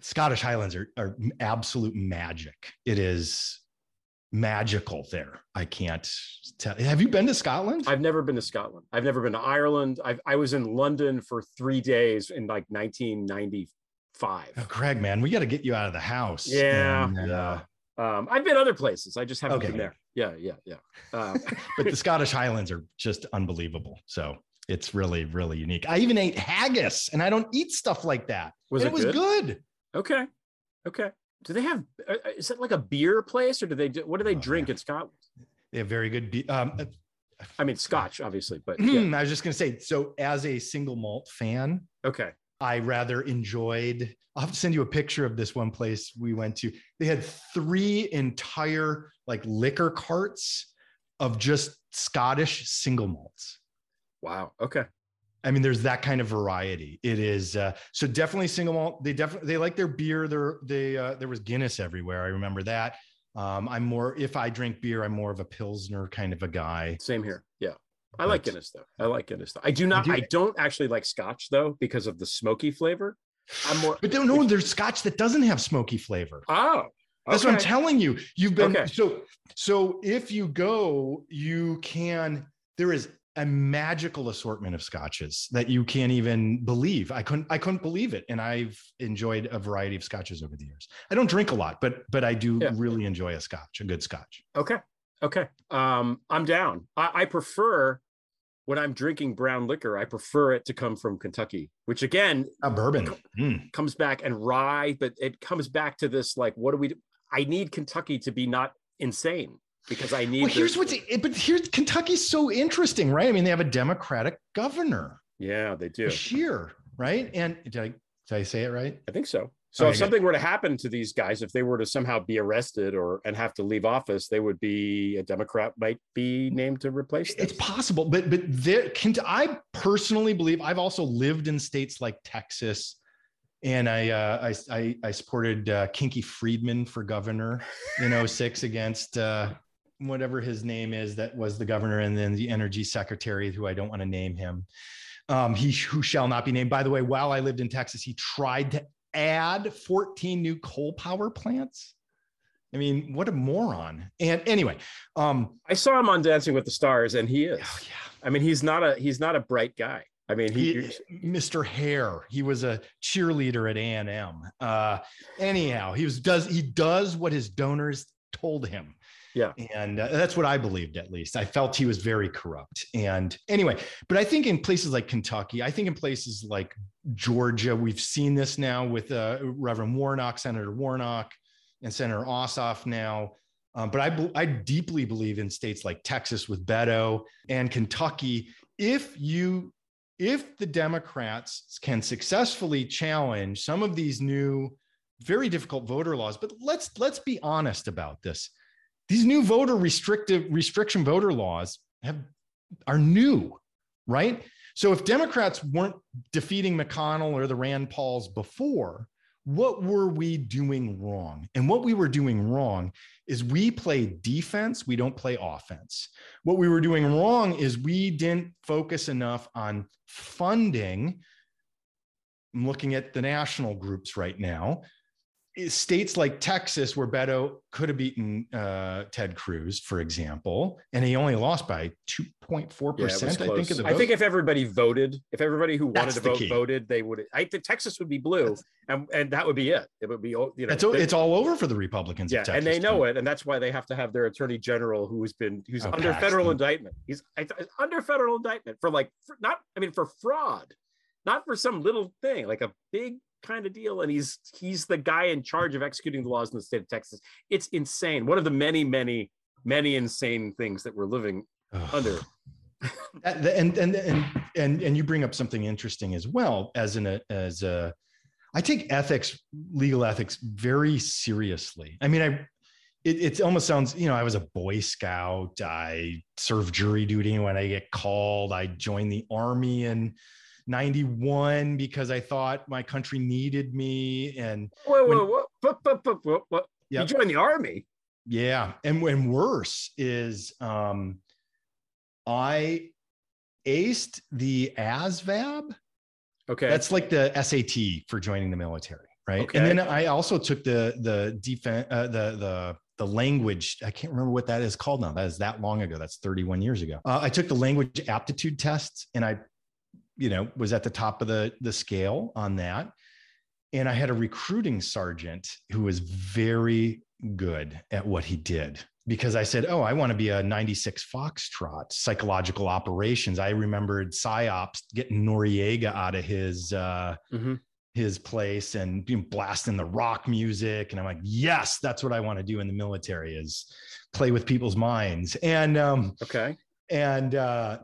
Scottish Highlands are, are absolute magic. It is magical there. I can't tell. Have you been to Scotland? I've never been to Scotland. I've never been to Ireland. I've, I was in London for three days in like 1995. Oh, Greg, man, we got to get you out of the house. Yeah. And, uh, um, I've been other places. I just haven't okay. been there. Yeah, yeah, yeah. Um, but the Scottish Highlands are just unbelievable. So it's really, really unique. I even ate haggis, and I don't eat stuff like that. Was it, it was good? good? Okay, okay do they have uh, uh, is it like a beer place or do they do what do they oh, drink yeah. in scotland they have very good be- um, uh, i mean scotch obviously but yeah. i was just going to say so as a single malt fan okay. I rather enjoyed i'll have to send you a picture of this one place we went to. They had three entire like liquor carts of just scottish single malts. Wow okay I mean, there's that kind of variety. It is uh, so definitely single malt. They definitely they like their beer. There they uh, there was Guinness everywhere. I remember that. Um, I'm more if I drink beer, I'm more of a pilsner kind of a guy. Same here. Yeah, I but, like Guinness though. I like Guinness though. I do not. I, do. I don't actually like Scotch though because of the smoky flavor. I'm more. But don't know there's Scotch that doesn't have smoky flavor. Oh, that's what I'm telling you. You've been okay. so so if you go, you can. There is a magical assortment of scotches that you can't even believe. I couldn't I couldn't believe it. And I've enjoyed a variety of scotches over the years. I don't drink a lot, but but I do yeah. really enjoy a scotch, a good scotch. Okay. Okay. Um, I'm down. I, I prefer when I'm drinking brown liquor, I prefer it to come from Kentucky, which again, a bourbon mm. comes back and rye, but it comes back to this like, what do we do? I need Kentucky to be not insane because I need. Well, here's what's but here's Kentucky's so interesting, right? I mean, they have a Democratic governor. Yeah, they do. Scheer, right? And did I did I say it right? I think so. So okay, if something were to happen to these guys, if they were to somehow be arrested or and have to leave office, they would be a Democrat might be named to replace them. It's possible, but but there can I personally believe I've also lived in states like Texas, and I uh, I, I, I supported uh, Kinky Friedman for governor in 06 against uh, whatever his name is that was the governor, and then the energy secretary who I don't want to name him. Um, he who shall not be named. By the way, while I lived in Texas, he tried to add 14 new coal power plants. I mean, what a moron. And anyway, um, I saw him on Dancing with the Stars, and he is. Oh, yeah. I mean, he's not a he's not a bright guy. I mean, he, he Mr. Hair, he was a cheerleader at A and M. Uh, anyhow, he was does he does what his donors told him. Yeah. And uh, that's what I believed, at least. I felt he was very corrupt. And anyway, but I think in places like Kentucky, I think in places like Georgia, we've seen this now with uh, Reverend Warnock, Senator Warnock, and Senator Ossoff now. Um, but I, I deeply believe in states like Texas with Beto and Kentucky. If you, if the Democrats can successfully challenge some of these new, very difficult voter laws, but let's let's be honest about this these new voter restrictive restriction voter laws have are new, right? So if Democrats weren't defeating McConnell or the Rand Pauls before, what were we doing wrong? And what we were doing wrong is we play defense, we don't play offense. What we were doing wrong is we didn't focus enough on funding. I'm looking at the national groups right now states like Texas, where Beto could have beaten uh, Ted Cruz, for example, and he only lost by 2.4 yeah, percent. I think. Of the I think if everybody voted, if everybody who wanted to vote key. voted, they would. I think Texas would be blue, and and that would be it. It would be you know. It's, it's all over for the Republicans. Yeah, and they know too. it, and that's why they have to have their attorney general, who's been who's oh, under Paxton. federal indictment. He's under federal indictment for like for not. I mean, for fraud, not for some little thing, like a big kind of deal and he's he's the guy in charge of executing the laws in the state of texas. It's insane. One of the many many many insane things that we're living under. And, and and and and you bring up something interesting as well as in a as a i take ethics legal ethics very seriously. I mean i it, it almost sounds you know i was a boy scout. I served jury duty. When i get called i joined the army and 91 because I thought my country needed me. And whoa, when, whoa, whoa, whoa, whoa, whoa. Yep. you joined the army. Yeah. And when worse is um I aced the ASVAB. Okay. That's like the SAT for joining the military, right? Okay. And then I also took the the defense uh, the the the language i can't remember what that is called now that is that long ago that's 31 years ago uh, i took the language aptitude tests and i you know, was at the top of the the scale on that. And I had a recruiting sergeant who was very good at what he did because I said, Oh, I want to be a 96 Foxtrot psychological operations. I remembered PSYOPs getting Noriega out of his, uh, mm-hmm. his place and being blasting the rock music. And I'm like, yes, that's what I want to do in the military is play with people's minds. And, um, okay. And, uh,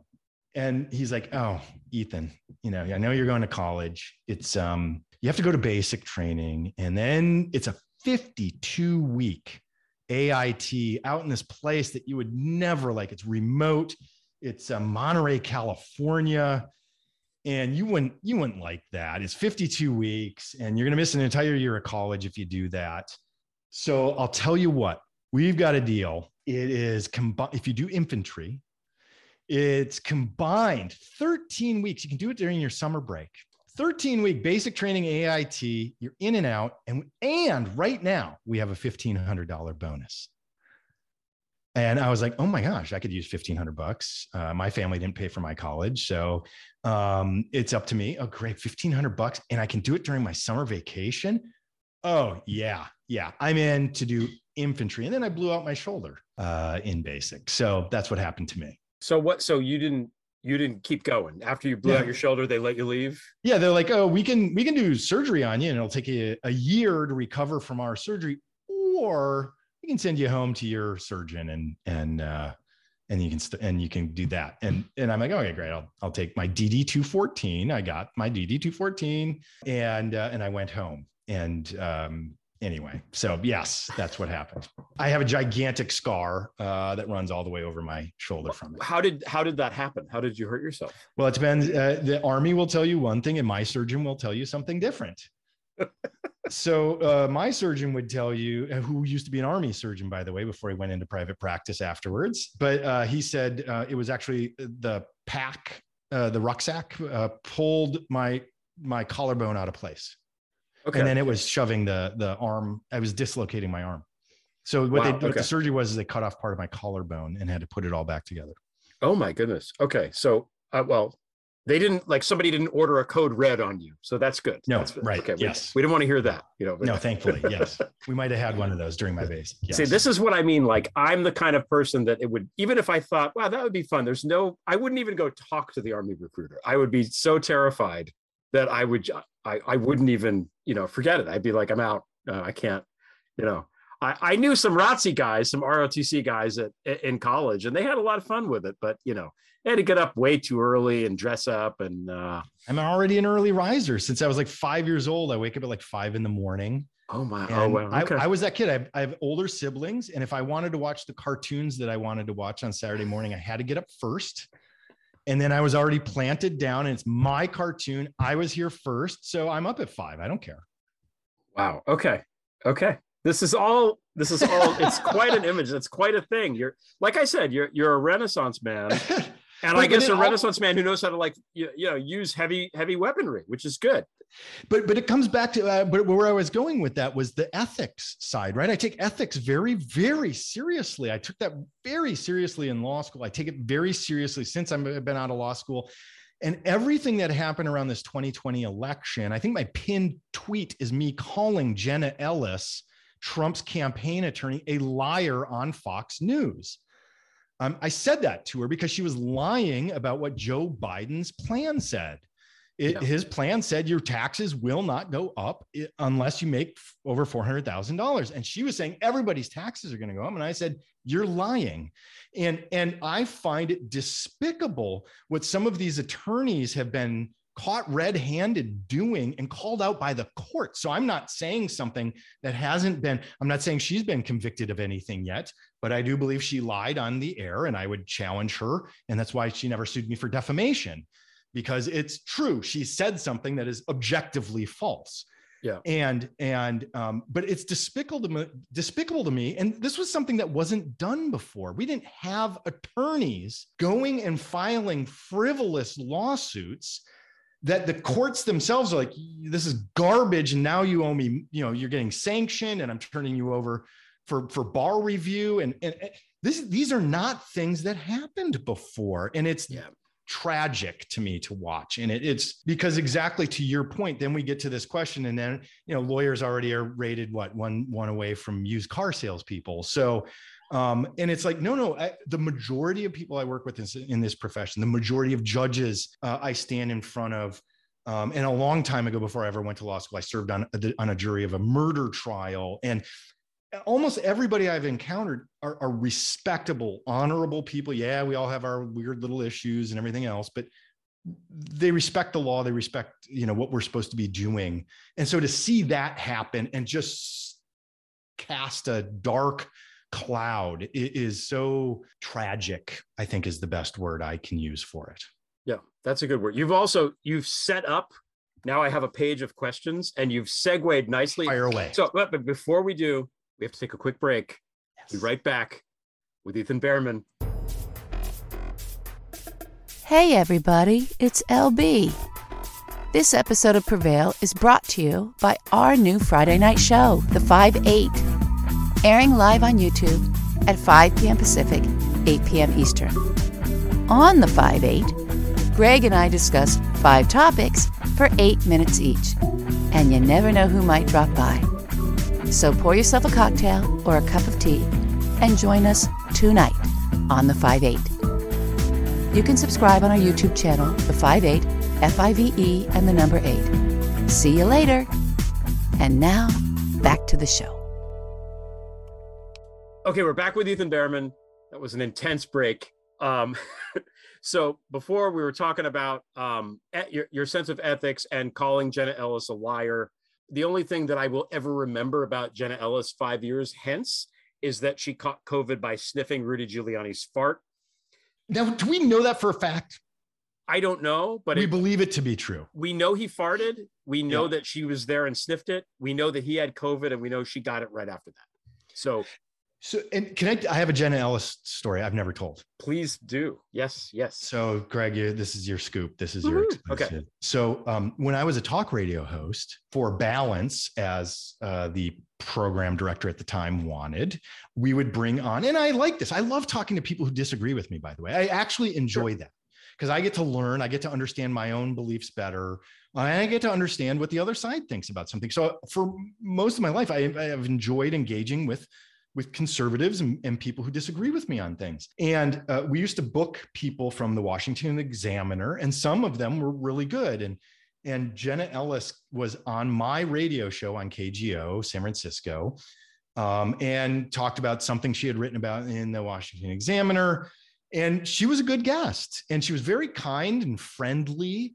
and he's like, "Oh, Ethan, you know, I know you're going to college. It's um, you have to go to basic training, and then it's a 52 week AIT out in this place that you would never like. It's remote. It's uh, Monterey, California, and you wouldn't you wouldn't like that. It's 52 weeks, and you're to miss an entire year of college if you do that. So I'll tell you what, we've got a deal. It is combined. If you do infantry, it's combined 13 weeks. You can do it during your summer break. 13 week basic training AIT. You're in and out. And, and right now we have a $1,500 bonus. And I was like, oh my gosh, I could use 1500 bucks. Uh, my family didn't pay for my college. So um, it's up to me. Oh, great. 1500 bucks. And I can do it during my summer vacation. Oh, yeah. Yeah. I'm in to do infantry. And then I blew out my shoulder uh, in basic. So that's what happened to me. So what? So you didn't you didn't keep going after you blew yeah. out your shoulder. They let you leave. Yeah, they're like, oh, we can we can do surgery on you, and it'll take you a year to recover from our surgery, or we can send you home to your surgeon and and uh, and you can st- and you can do that. And and I'm like, okay, great. I'll I'll take my DD two fourteen. I got my DD two fourteen, and uh, and I went home. and um, anyway, so yes, that's what happened. I have a gigantic scar uh, that runs all the way over my shoulder from it. How did how did that happen? How did you hurt yourself? Well, it depends. Uh, the army will tell you one thing, and my surgeon will tell you something different. so uh, my surgeon would tell you, uh, who used to be an army surgeon, by the way, before he went into private practice afterwards. But uh, he said uh, it was actually the pack, uh, the rucksack, uh, pulled my my collarbone out of place. Okay. And then it was shoving the the arm. I was dislocating my arm. So what, wow, they, what okay. the surgery was is they cut off part of my collarbone and had to put it all back together. Oh my goodness. Okay. So uh, well, they didn't like somebody didn't order a code red on you so that's good no that's, right okay yes we, we didn't want to hear that you know but... no thankfully yes we might have had one of those during my base yes. see this is what i mean like i'm the kind of person that it would even if i thought wow that would be fun there's no i wouldn't even go talk to the army recruiter i would be so terrified that i would i, I wouldn't even you know forget it i'd be like i'm out uh, i can't you know I, I knew some ROTC guys, some ROTC guys at, in college, and they had a lot of fun with it. But you know, I had to get up way too early and dress up. And uh, I'm already an early riser since I was like five years old. I wake up at like five in the morning. Oh my! oh wow! Okay. I, I, was that kid. I I have, older siblings, and if I wanted to watch the cartoons that I wanted to watch on Saturday morning, I had to get up first. And then I was already planted down, and it's my cartoon. I was here first, so I'm up at five. I don't care. Wow. Okay. Okay. This is all. This is all. it's quite an image. It's quite a thing. You're like I said. You're you're a Renaissance man. and but, I guess a Renaissance all, man who knows how to like you, you, know use heavy heavy weaponry, which is good. But but it comes back to uh, but where I was going with that was the ethics side, right? I take ethics very very seriously. I took that very seriously in law school. I take it very seriously since I've been out of law school. And everything that happened around this 2020 election, I think my pinned tweet is me calling Jenna Ellis, Trump's campaign attorney, a liar on Fox News. Um, I said that to her because she was lying about what Joe Biden's plan said. It, yeah. His plan said your taxes will not go up unless you make over $400,000. And she was saying everybody's taxes are going to go up. And I said, you're lying. And, and I find it despicable what some of these attorneys have been caught red handed doing and called out by the court. So I'm not saying something that hasn't been, I'm not saying she's been convicted of anything yet, but I do believe she lied on the air and I would challenge her. And that's why she never sued me for defamation because it's true. She said something that is objectively false. Yeah. And, and, um, but it's despicable to me, despicable to me. And this was something that wasn't done before. We didn't have attorneys going and filing frivolous lawsuits that the courts themselves are like, this is garbage. And now you owe me, you know, you're getting sanctioned and I'm turning you over for, for bar review. And, and this, these are not things that happened before. And it's yeah. tragic to me to watch. And it, it's because exactly to your point, then we get to this question and then, you know, lawyers already are rated what one, one away from used car salespeople. So um, and it's like, no, no, I, the majority of people I work with in, in this profession, the majority of judges uh, I stand in front of, um, and a long time ago, before I ever went to law school, I served on a, on a jury of a murder trial. And almost everybody I've encountered are, are respectable, honorable people. Yeah, we all have our weird little issues and everything else, but they respect the law. They respect, you know, what we're supposed to be doing. And so to see that happen and just cast a dark, cloud is so tragic i think is the best word i can use for it yeah that's a good word you've also you've set up now i have a page of questions and you've segued nicely fire away so but, but before we do we have to take a quick break yes. be right back with ethan bearman hey everybody it's lb this episode of prevail is brought to you by our new friday night show the 5-8 airing live on YouTube at 5 p.m. Pacific, 8 p.m. Eastern. On the 5 8, Greg and I discuss five topics for eight minutes each, and you never know who might drop by. So pour yourself a cocktail or a cup of tea and join us tonight on the 5 8. You can subscribe on our YouTube channel, The 5 8, F I V E, and the number 8. See you later. And now, back to the show. Okay, we're back with Ethan Bearman. That was an intense break. Um, so before we were talking about um, your, your sense of ethics and calling Jenna Ellis a liar. The only thing that I will ever remember about Jenna Ellis five years hence is that she caught COVID by sniffing Rudy Giuliani's fart. Now, do we know that for a fact? I don't know, but we it, believe it to be true. We know he farted. We know Yeah. that she was there and sniffed it. We know that he had COVID, and we know she got it right after that. So So, and can I? I have a Jenna Ellis story I've never told. please do. Yes, yes. So, Greg, you, this is your scoop. This is your. Okay. So, um, when I was a talk radio host for Balance, as uh, the program director at the time wanted, we would bring on, and I like this. I love talking to people who disagree with me. By the way, I actually enjoy that because I get to learn. I get to understand my own beliefs better. And I get to understand what the other side thinks about something. So, for most of my life, I, I have enjoyed engaging with with conservatives and, and people who disagree with me on things. And uh, we used to book people from the Washington Examiner, and some of them were really good. And and Jenna Ellis was on my radio show on KGO San Francisco, um, and talked about something she had written about in the Washington Examiner. And she was a good guest, and she was very kind and friendly.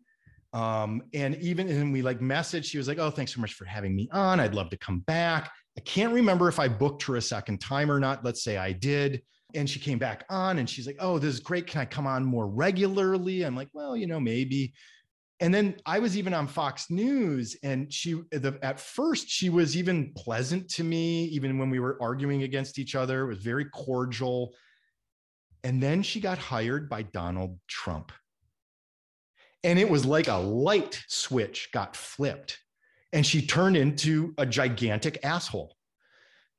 Um, and even and we like messaged, she was like, "Oh, thanks so much for having me on. I'd love to come back." I can't remember if I booked her a second time or not. Let's say I did. And she came back on and she's like, Oh, this is great. Can I come on more regularly? I'm like, Well, you know, maybe. And then I was even on Fox News and she, the, at first, she was even pleasant to me, even when we were arguing against each other. It was very cordial. And then she got hired by Donald Trump. And it was like a light switch got flipped and she turned into a gigantic asshole.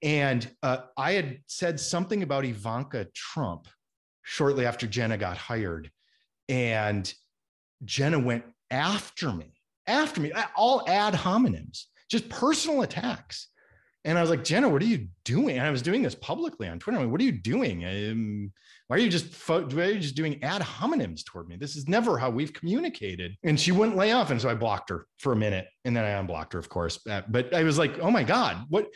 And uh, I had said something about Ivanka Trump shortly after Jenna got hired, and Jenna went after me, after me, all ad hominems, just personal attacks. And I was like, Jenna, what are you doing? And I was doing this publicly on Twitter. I'm like, what are you doing? Why are you just fo- why are you just doing ad hominems toward me? This is never how we've communicated. And she wouldn't lay off, and so I blocked her for a minute, and then I unblocked her, of course. Uh, But I was like, oh my god, what?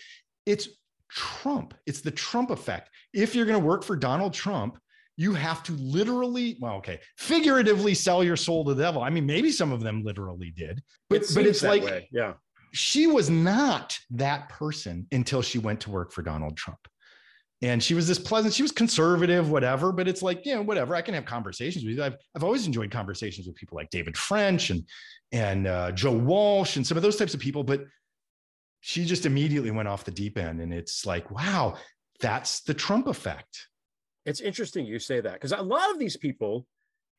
It's Trump. It's the Trump effect. If you're going to work for Donald Trump, you have to literally, well, okay, figuratively sell your soul to the devil. I mean, maybe some of them literally did, but It but it's like way, yeah. she was not that person until she went to work for Donald Trump. And she was this pleasant, she was conservative, whatever, but it's like, you know, whatever. I can have conversations with you. I've, I've always enjoyed conversations with people like David French and, and uh, Joe Walsh and some of those types of people, but she just immediately went off the deep end. And it's like, wow, that's the Trump effect. It's interesting you say that because a lot of these people,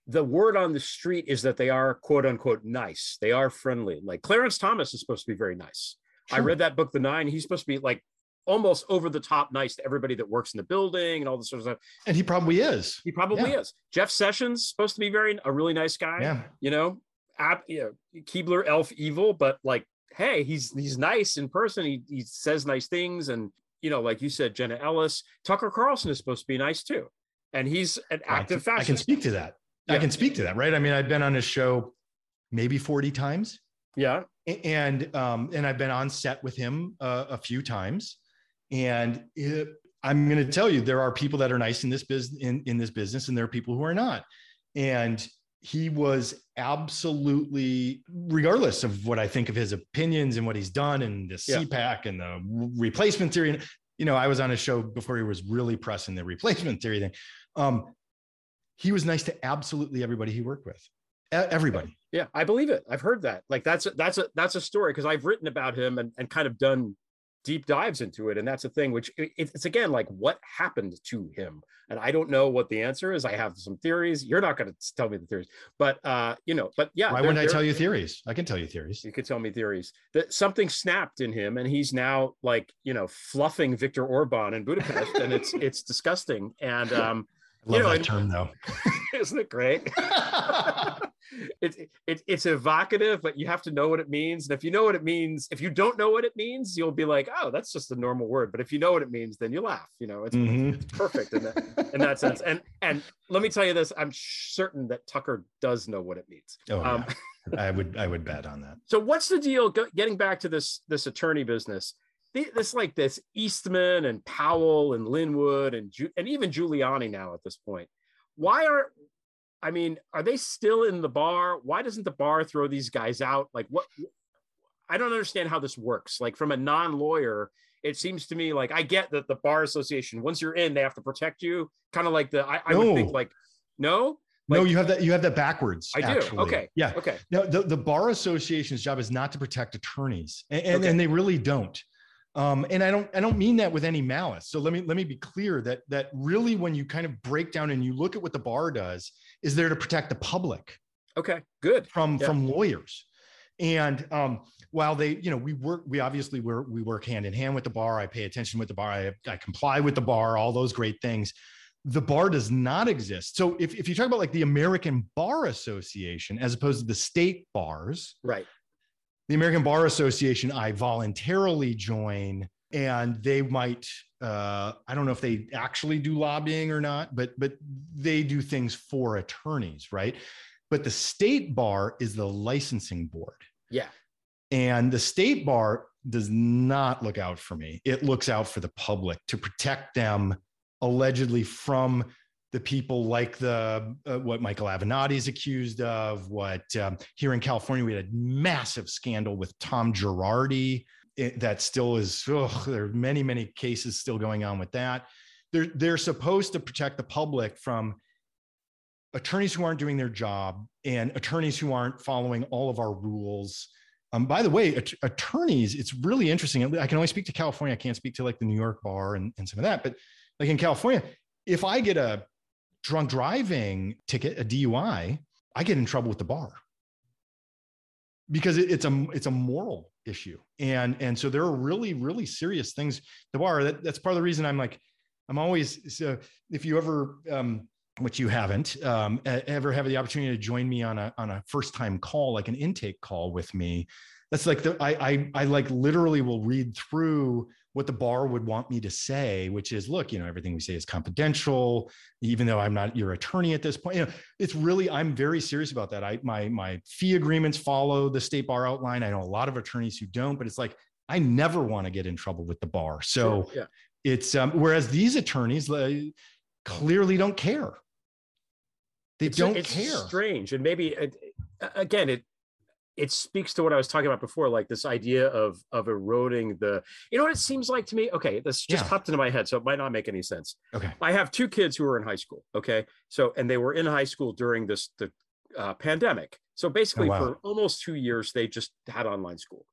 the word on the street is that they are quote unquote nice. They are friendly. Like Clarence Thomas is supposed to be very nice. I read that book, The Nine. He's supposed to be like almost over the top nice to everybody that works in the building and all this sort of stuff. And he probably is. He probably Yeah. is. Jeff Sessions supposed to be very a really nice guy. Yeah. You know, ab, you know, Keebler elf evil, but like, hey, he's he's nice in person. He he says nice things, and you know, like you said, Jenna Ellis, Tucker Carlson is supposed to be nice too, and he's an I active can, I can speak to that. I can speak to that, right? I mean, I've been on his show maybe 40 times. Yeah. And um, and I've been on set with him uh, a few times, and it, I'm going to tell you there are people that are nice in this business in, in this business, and there are people who are not. And he was absolutely, regardless of what I think of his opinions and what he's done and the Yeah. CPAC and the replacement theory. And you know, I was on a show before he was really pressing the replacement theory thing. Um, he was nice to absolutely everybody he worked with, everybody. Yeah, I believe it. I've heard that. Like that's a, that's a that's a story because I've written about him and, and kind of done deep dives into it, and that's a thing. Which it, it's again like what happened to him, and I don't know what the answer is. I have some theories. You're not going to tell me the theories, but uh, you know, but yeah. Why wouldn't I tell you theories? I can tell you theories. You could tell me theories that something snapped in him, and he's now like you know fluffing Viktor Orban in Budapest, and it's it's disgusting. And um, I love you know, that and- term though. isn't it great? it's it, it's evocative, but you have to know what it means. And if you know what it means, if you don't know what it means, you'll be like, "Oh, that's just a normal word." But if you know what it means, then you laugh. You know, it's Mhm. it's perfect in that in that sense. And and let me tell you this: I'm certain that Tucker does know what it means. Oh, Um, yeah. I would I would bet on that. so what's the deal? Go, getting back to this this attorney business, this like this Eastman and Powell and Lin Wood and Ju- and even Giuliani now at this point. Why are I mean, are they still in the bar? Why doesn't the bar throw these guys out? Like what? I don't understand how this works. Like from a non-lawyer, it seems to me like I get that the bar association, once you're in, they have to protect you. Kind of like the I, I no. would think like, no. Like, no, you have that. You have that backwards. I actually. do. Okay. Yeah. Okay. No, the, the bar association's job is not to protect attorneys, and, and, okay. and they really don't. Um, and I don't I don't mean that with any malice. So let me let me be clear that that really when you kind of break down and you look at what the bar does, is there to protect the public. Okay. Good. From yeah. from lawyers. And um, while they, you know, we work, we obviously work, we work hand in hand with the bar. I pay attention with the bar. I, I comply with the bar, all those great things. The bar does not exist. So if, if you talk about like the American Bar Association, as opposed to the state bars, right? The American Bar Association, I voluntarily join and they might uh, i don't know if they actually do lobbying or not but but they do things for attorneys right but the state bar is the licensing board. Yeah. And the state bar does not look out for me. It looks out for the public to protect them allegedly from the people like the uh, what Michael Avenatti is accused of. What um, here in California we had a massive scandal with Tom Girardi it, that still is. Ugh, there are many many cases still going on with that. They're they're supposed to protect the public from attorneys who aren't doing their job and attorneys who aren't following all of our rules. Um, by the way, att- attorneys, it's really interesting. I can only speak to California. I can't speak to like the New York bar and, and some of that. But like in California, if I get a drunk driving ticket, a DUI, I get in trouble with the bar because it, it's a it's a moral issue, and and so there are really really serious things. The bar that, that's part of the reason I'm like I'm always so if you ever um, which you haven't um, ever have the opportunity to join me on a on a first time call, like an intake call with me. That's like the I, I I like literally will read through what the bar would want me to say, which is, look, you know, everything we say is confidential, even though I'm not your attorney at this point. You know, it's really I'm very serious about that. I my my fee agreements follow the state bar outline. I know a lot of attorneys who don't, but it's like I never want to get in trouble with the bar. So sure, yeah. it's um, whereas these attorneys uh, clearly don't care they it's, don't it's care. Strange, and maybe it, again, it it speaks to what I was talking about before, like this idea of of eroding the. You know what it seems like to me? Okay, this just yeah. popped into my head, so it might not make any sense. Okay, I have two kids who are in high school. Okay, so and they were in high school during this the uh, pandemic. So basically, oh, wow. for almost two years, they just had online school.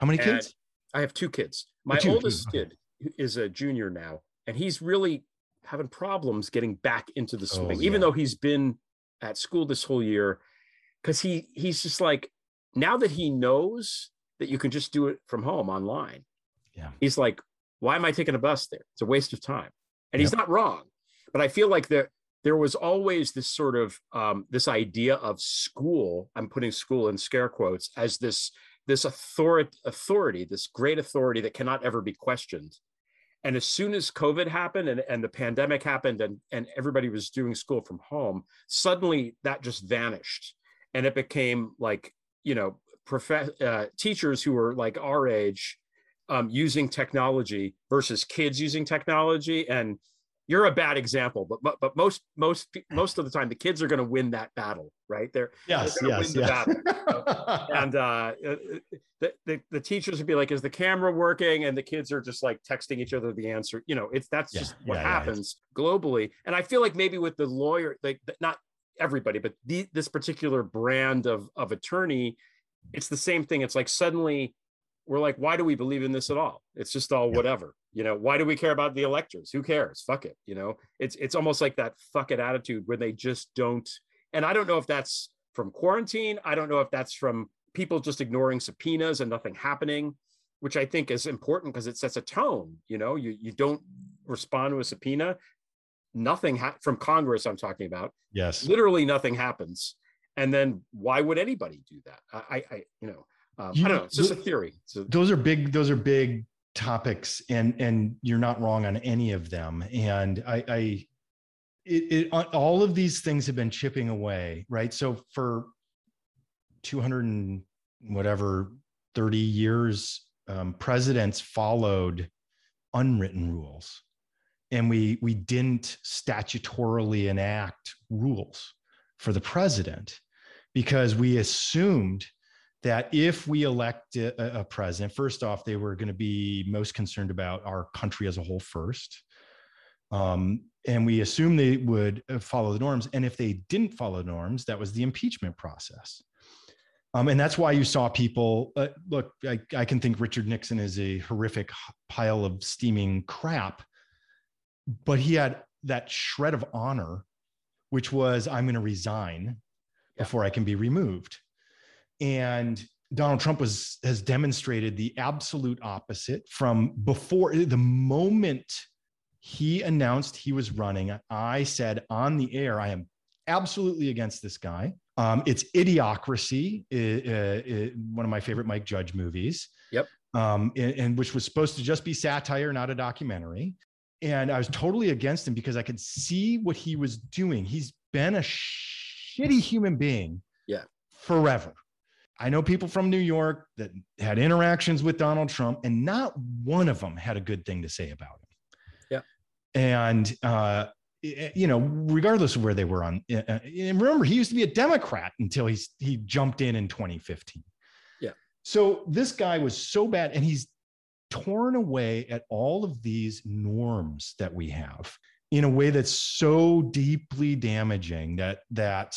How many and kids? I have two kids. My two, oldest two. kid is a junior now, and he's really having problems getting back into the swing, oh, yeah. even though he's been at school this whole year because he he's just like now that he knows that you can just do it from home online yeah he's like why am i taking a bus there it's a waste of time and yep. he's not wrong but i feel like there there was always this sort of um, this idea of school i'm putting school in scare quotes as this this authority authority this great authority that cannot ever be questioned and as soon as COVID happened and, and the pandemic happened and, and everybody was doing school from home, suddenly that just vanished. And it became like, you know, prof- uh, teachers who are like our age um, using technology versus kids using technology. And you're a bad example, but but, but most most most of the time the kids are going to win that battle, right? They're yes, they're yes, yes. Battle, and uh, uh, the, the, the teachers would be like, "Is the camera working?" And the kids are just like texting each other the answer. You know, it's that's yeah, just what yeah, happens yeah, globally. And I feel like maybe with the lawyer, like not everybody, but the, this particular brand of of attorney, it's the same thing. It's like suddenly we're like, why do we believe in this at all? It's just all whatever you know? Why do we care about the electors? Who cares? Fuck it you know? It's it's almost like that fuck it attitude where they just don't and i don't know if that's from quarantine. I don't know if that's from people just ignoring subpoenas and nothing happening which i think is important because it sets a tone you know? You you don't respond to a subpoena nothing ha- from congress i'm talking about yes literally nothing happens and then why would anybody do that i i you know um, you, I don't know. It's just a theory. So, those are big. Those are big topics and and you're not wrong on any of them and i i it, it all of these things have been chipping away right so for 200 and whatever 30 years um, presidents followed unwritten rules and we we didn't statutorily enact rules for the president because we assumed that if we elect a, a president, first off, they were going to be most concerned about our country as a whole first. Um, and we assumed they would uh, follow the norms. And if they didn't follow norms, that was the impeachment process. Um, and that's why you saw people uh, look. I, I, can think Richard Nixon is a horrific pile of steaming crap, but he had that shred of honor, which was I'm going to resign yeah. before I can be removed. And Donald Trump was has demonstrated the absolute opposite from before the moment he announced he was running. I said on the air, I am absolutely against this guy. Um, it's Idiocracy, one of my favorite Mike Judge movies. Yep. Um, and, and, which was supposed to just be satire, not a documentary. And I was totally against him because I could see what he was doing. He's been a shitty human being. Yeah. Forever. I know people from New York that had interactions with Donald Trump, and not one of them had a good thing to say about him. Yeah. And uh, you know, regardless of where they were on. Uh, and remember, he used to be a Democrat until he he jumped in in 2015. Yeah. So this guy was so bad, and he's torn away at all of these norms that we have in a way that's so deeply damaging that that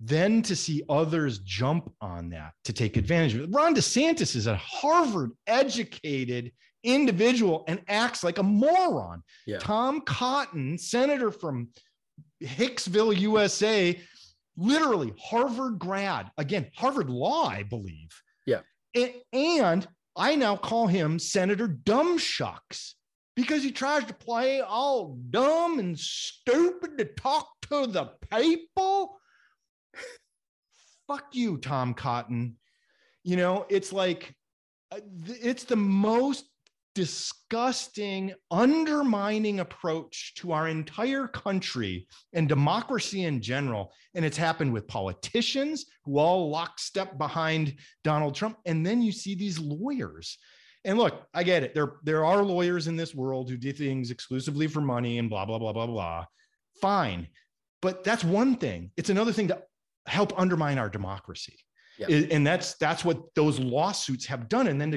then to see others jump on that to take advantage of it. Ron DeSantis is a Harvard educated individual and acts like a moron. Yeah. Tom Cotton, senator from Hicksville, USA, literally Harvard grad, again, Harvard Law, I believe. Yeah. And I now call him Senator Dumb Shucks because he tries to play all dumb and stupid to talk to the people. Fuck you, Tom Cotton. You know, it's like, uh, it's the most disgusting, undermining approach to our entire country and democracy in general. And it's happened with politicians who all lockstep behind Donald Trump. And then you see these lawyers. And look, I get it. There, there are lawyers in this world who do things exclusively for money and blah, blah, blah, blah, blah. Fine. But that's one thing. It's another thing to help undermine our democracy. Yeah. And that's that's what those lawsuits have done. And then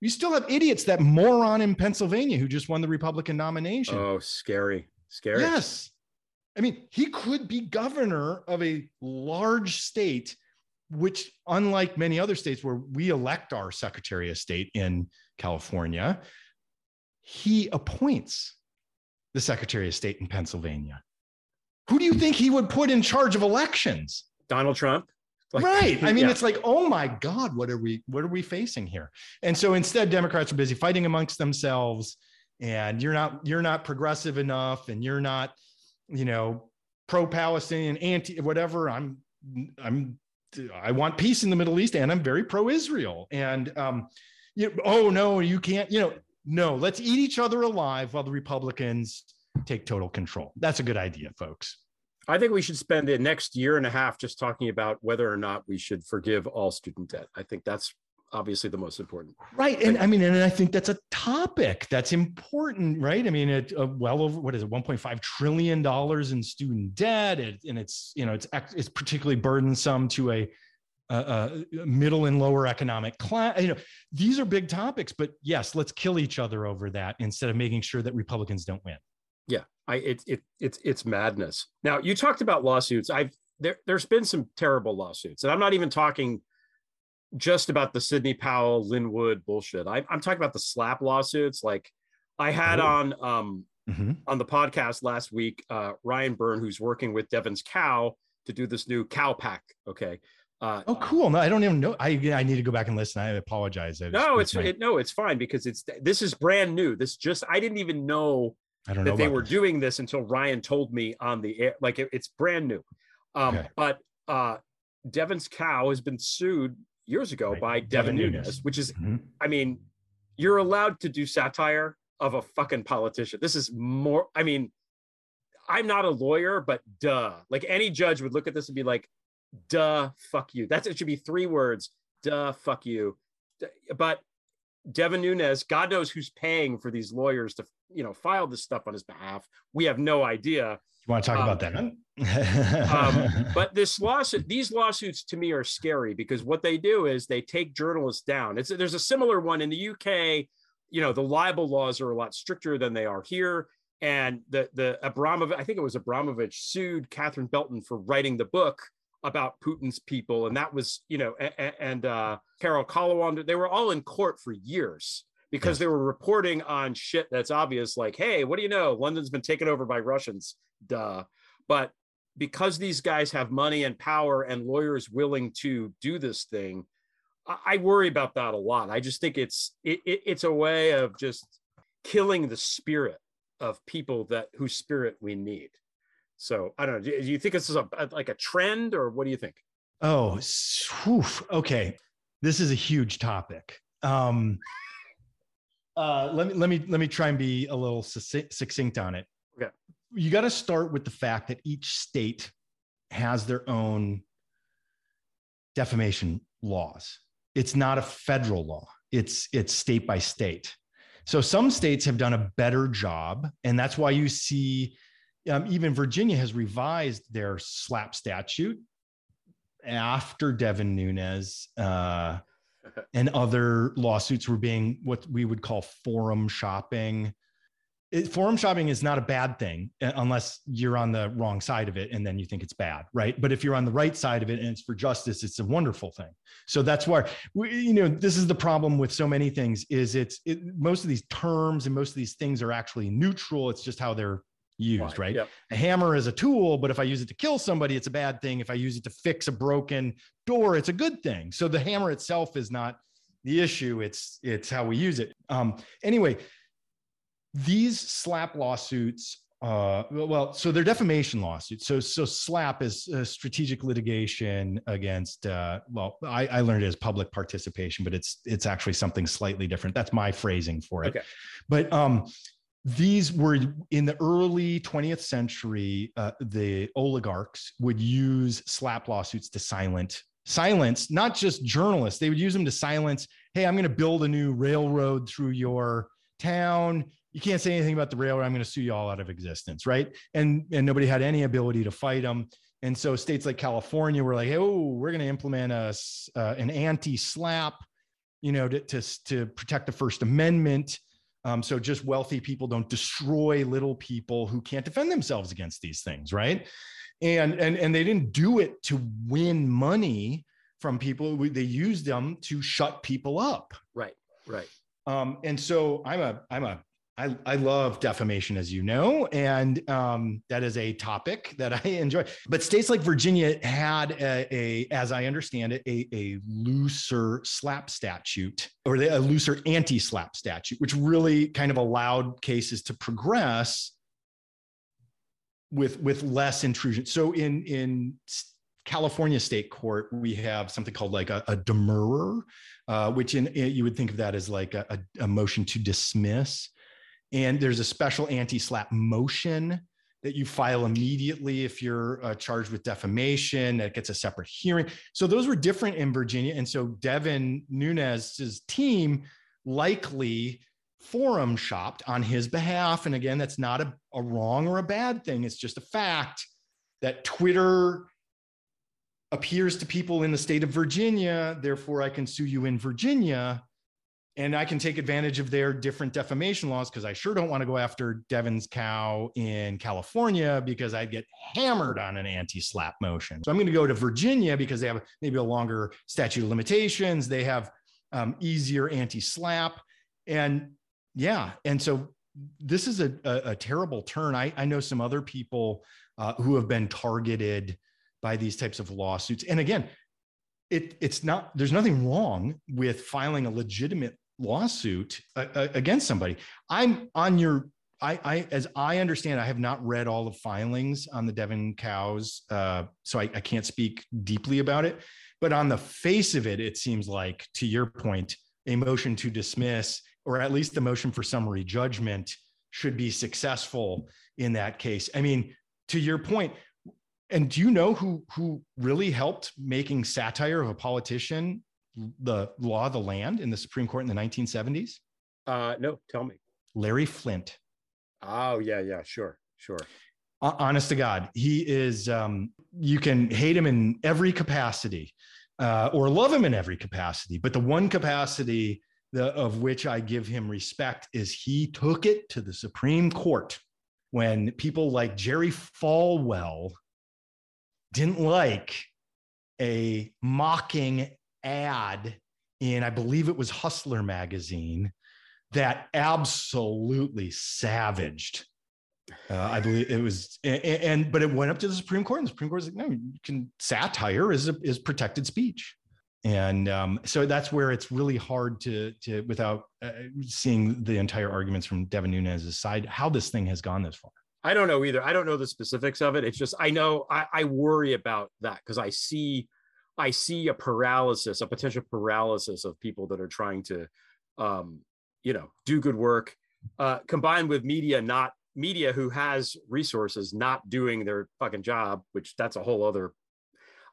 you still have idiots, that moron in Pennsylvania who just won the Republican nomination. Oh, scary. Scary. Yes. I mean, he could be governor of a large state, which, unlike many other states where we elect our Secretary of State in California, he appoints the Secretary of State in Pennsylvania. Who do you think he would put in charge of elections? Donald Trump. Like, right. I mean, yeah. it's like, oh my God, what are we what are we facing here? And so instead, Democrats are busy fighting amongst themselves, and you're not you're not progressive enough, and you're not, you know, pro-Palestinian, anti whatever. I'm I'm I want peace in the Middle East, and I'm very pro-Israel. And um, you know, oh no, you can't, you know, no, let's eat each other alive while the Republicans take total control. That's a good idea, folks. I think we should spend the next year and a half just talking about whether or not we should forgive all student debt. I think that's obviously the most important. Right. And I mean, and I think that's a topic that's important, right? I mean, it uh, well over what is it, 1.5 trillion dollars in student debt, it, and it's you know it's it's particularly burdensome to a middle and lower economic class. You know, these are big topics, but yes, let's kill each other over that instead of making sure that Republicans don't win. Yeah, I it, it it's it's madness. Now you talked about lawsuits. I've there there's been some terrible lawsuits, and I'm not even talking just about the Sidney Powell, Lin Wood bullshit. I, am talking about the SLAPP lawsuits. Like I had oh. on um mm-hmm. on the podcast last week, uh, Ryan Byrne, who's working with Devin's Cow to do this new cow PAC. Okay. Uh, oh, cool. No, I don't even know. I I need to go back and listen. I apologize. I no, it's it, no, it's fine because it's this is brand new. This just I didn't even know I don't know that they were this. doing this until Ryan told me on the air. Like it, it's brand new. Um, okay. But uh, Devin's cow has been sued years ago right. by Devin, Devin Nunes, Nunes, which is, mm-hmm. I mean, you're allowed to do satire of a fucking politician. This is more, I mean, I'm not a lawyer, but duh. Like any judge would look at this and be like, duh, fuck you. That's it should be three words. Duh, fuck you. But Devin Nunes, God knows who's paying for these lawyers to, you know, file this stuff on his behalf. We have no idea. You want to talk um, about that? um, but this lawsuit, these lawsuits to me are scary because what they do is they take journalists down. It's there's a similar one in the UK. You know, the libel laws are a lot stricter than they are here. And the the Abramovich, I think it was Abramovich, sued Catherine Belton for writing the book about Putin's people, and that was you know, and, and uh, Carole Cadwalladr. They were all in court for years because they were reporting on shit that's obvious, like, hey, what do you know? London's been taken over by Russians. Duh. But because these guys have money and power and lawyers willing to do this thing, I, worry about that a lot. I just think it's it, it, it's a way of just killing the spirit of people that whose spirit we need. So I don't know. Do, you think this is a, like a trend, or what do you think? Oh, whew, okay. This is a huge topic. Um, uh, let me let me let me try and be a little succinct on it. Okay. You got to start with the fact that each state has their own defamation laws. It's not a federal law. It's it's state by state. So some states have done a better job, and that's why you see um, even Virginia has revised their SLAPP statute after Devin Nunes. Uh, and other lawsuits were being what we would call forum shopping. It, forum shopping is not a bad thing uh, unless you're on the wrong side of it and then you think it's bad, right? But if you're on the right side of it and it's for justice, it's a wonderful thing. So that's why we, you know this is the problem with so many things is it's it, most of these terms and most of these things are actually neutral. It's just how they're used, right? Yep. A hammer is a tool, but if I use it to kill somebody, it's a bad thing. If I use it to fix a broken door, it's a good thing. So the hammer itself is not the issue. It's it's how we use it. Um, anyway, these SLAPP lawsuits. Uh, well, so they're defamation lawsuits. So so SLAPP is strategic litigation against. Uh, well, I, I learned it as public participation, but it's it's actually something slightly different. That's my phrasing for it. Okay. But um, these were in the early 20th century uh, the oligarchs would use SLAPP lawsuits to silent silence not just journalists they would use them to silence hey i'm going to build a new railroad through your town. You can't say anything about the railroad i'm going to sue you all out of existence right? And and nobody had any ability to fight them. And so states like california were like oh we're going to implement a uh, an anti-SLAPP you know to, to to protect the first amendment um, so just wealthy people don't destroy little people who can't defend themselves against these things, right? And and and they didn't do it to win money from people. They used them to shut people up. Right. Right. Um, and so I'm a I'm a I, I love defamation, as you know, and um, that is a topic that I enjoy. But states like Virginia had a, a as I understand it, a, a looser SLAPP statute or a looser anti-SLAPP statute, which really kind of allowed cases to progress with with less intrusion. So in in California state court, we have something called like a, a demurrer, uh, which in, you would think of that as like a, a motion to dismiss. And there's a special anti SLAPP motion that you file immediately if you're uh, charged with defamation that gets a separate hearing. So those were different in Virginia. And so Devin Nunes's team likely forum shopped on his behalf. And again, that's not a, a wrong or a bad thing. It's just a fact that Twitter appears to people in the state of Virginia. Therefore, I can sue you in Virginia and I can take advantage of their different defamation laws because I sure don't want to go after Devin's cow in California because I'd get hammered on an anti-SLAPP motion. So I'm going to go to Virginia because they have maybe a longer statute of limitations. They have um, easier anti-SLAPP, and yeah, and so this is a, a, a terrible turn. I, I, know some other people uh, who have been targeted by these types of lawsuits, and again. It, it's not there's nothing wrong with filing a legitimate lawsuit uh, uh, against somebody. I'm on your I, I, as I understand, I have not read all the filings on the Devin cows, uh, so I, I, can't speak deeply about it. But on the face of it, it seems like, to your point, a motion to dismiss, or at least the motion for summary judgment, should be successful in that case. I mean, to your point, and do you know who who really helped making satire of a politician the law of the land in the Supreme Court in the 1970s? Uh, no, tell me. Larry Flynt. Oh, yeah, yeah, sure, sure. honest to God, he is. Um, you can hate him in every capacity, uh, or love him in every capacity, but the one capacity the, of which I give him respect is he took it to the Supreme Court when people like Jerry Falwell didn't like a mocking ad in, I believe it was Hustler magazine, that absolutely savaged uh, I believe it was, and, and, but it went up to the Supreme Court, and the Supreme Court was like, no, you can satire is a, is protected speech, and um, so that's where it's really hard to to without uh, seeing the entire arguments from Devin Nunes' side how this thing has gone this far. I don't know either. I don't know the specifics of it. It's just I know I, I worry about that because I see I see a paralysis, a potential paralysis of people that are trying to, um, you know, do good work, uh, combined with media not media who has resources not doing their fucking job, which that's a whole other.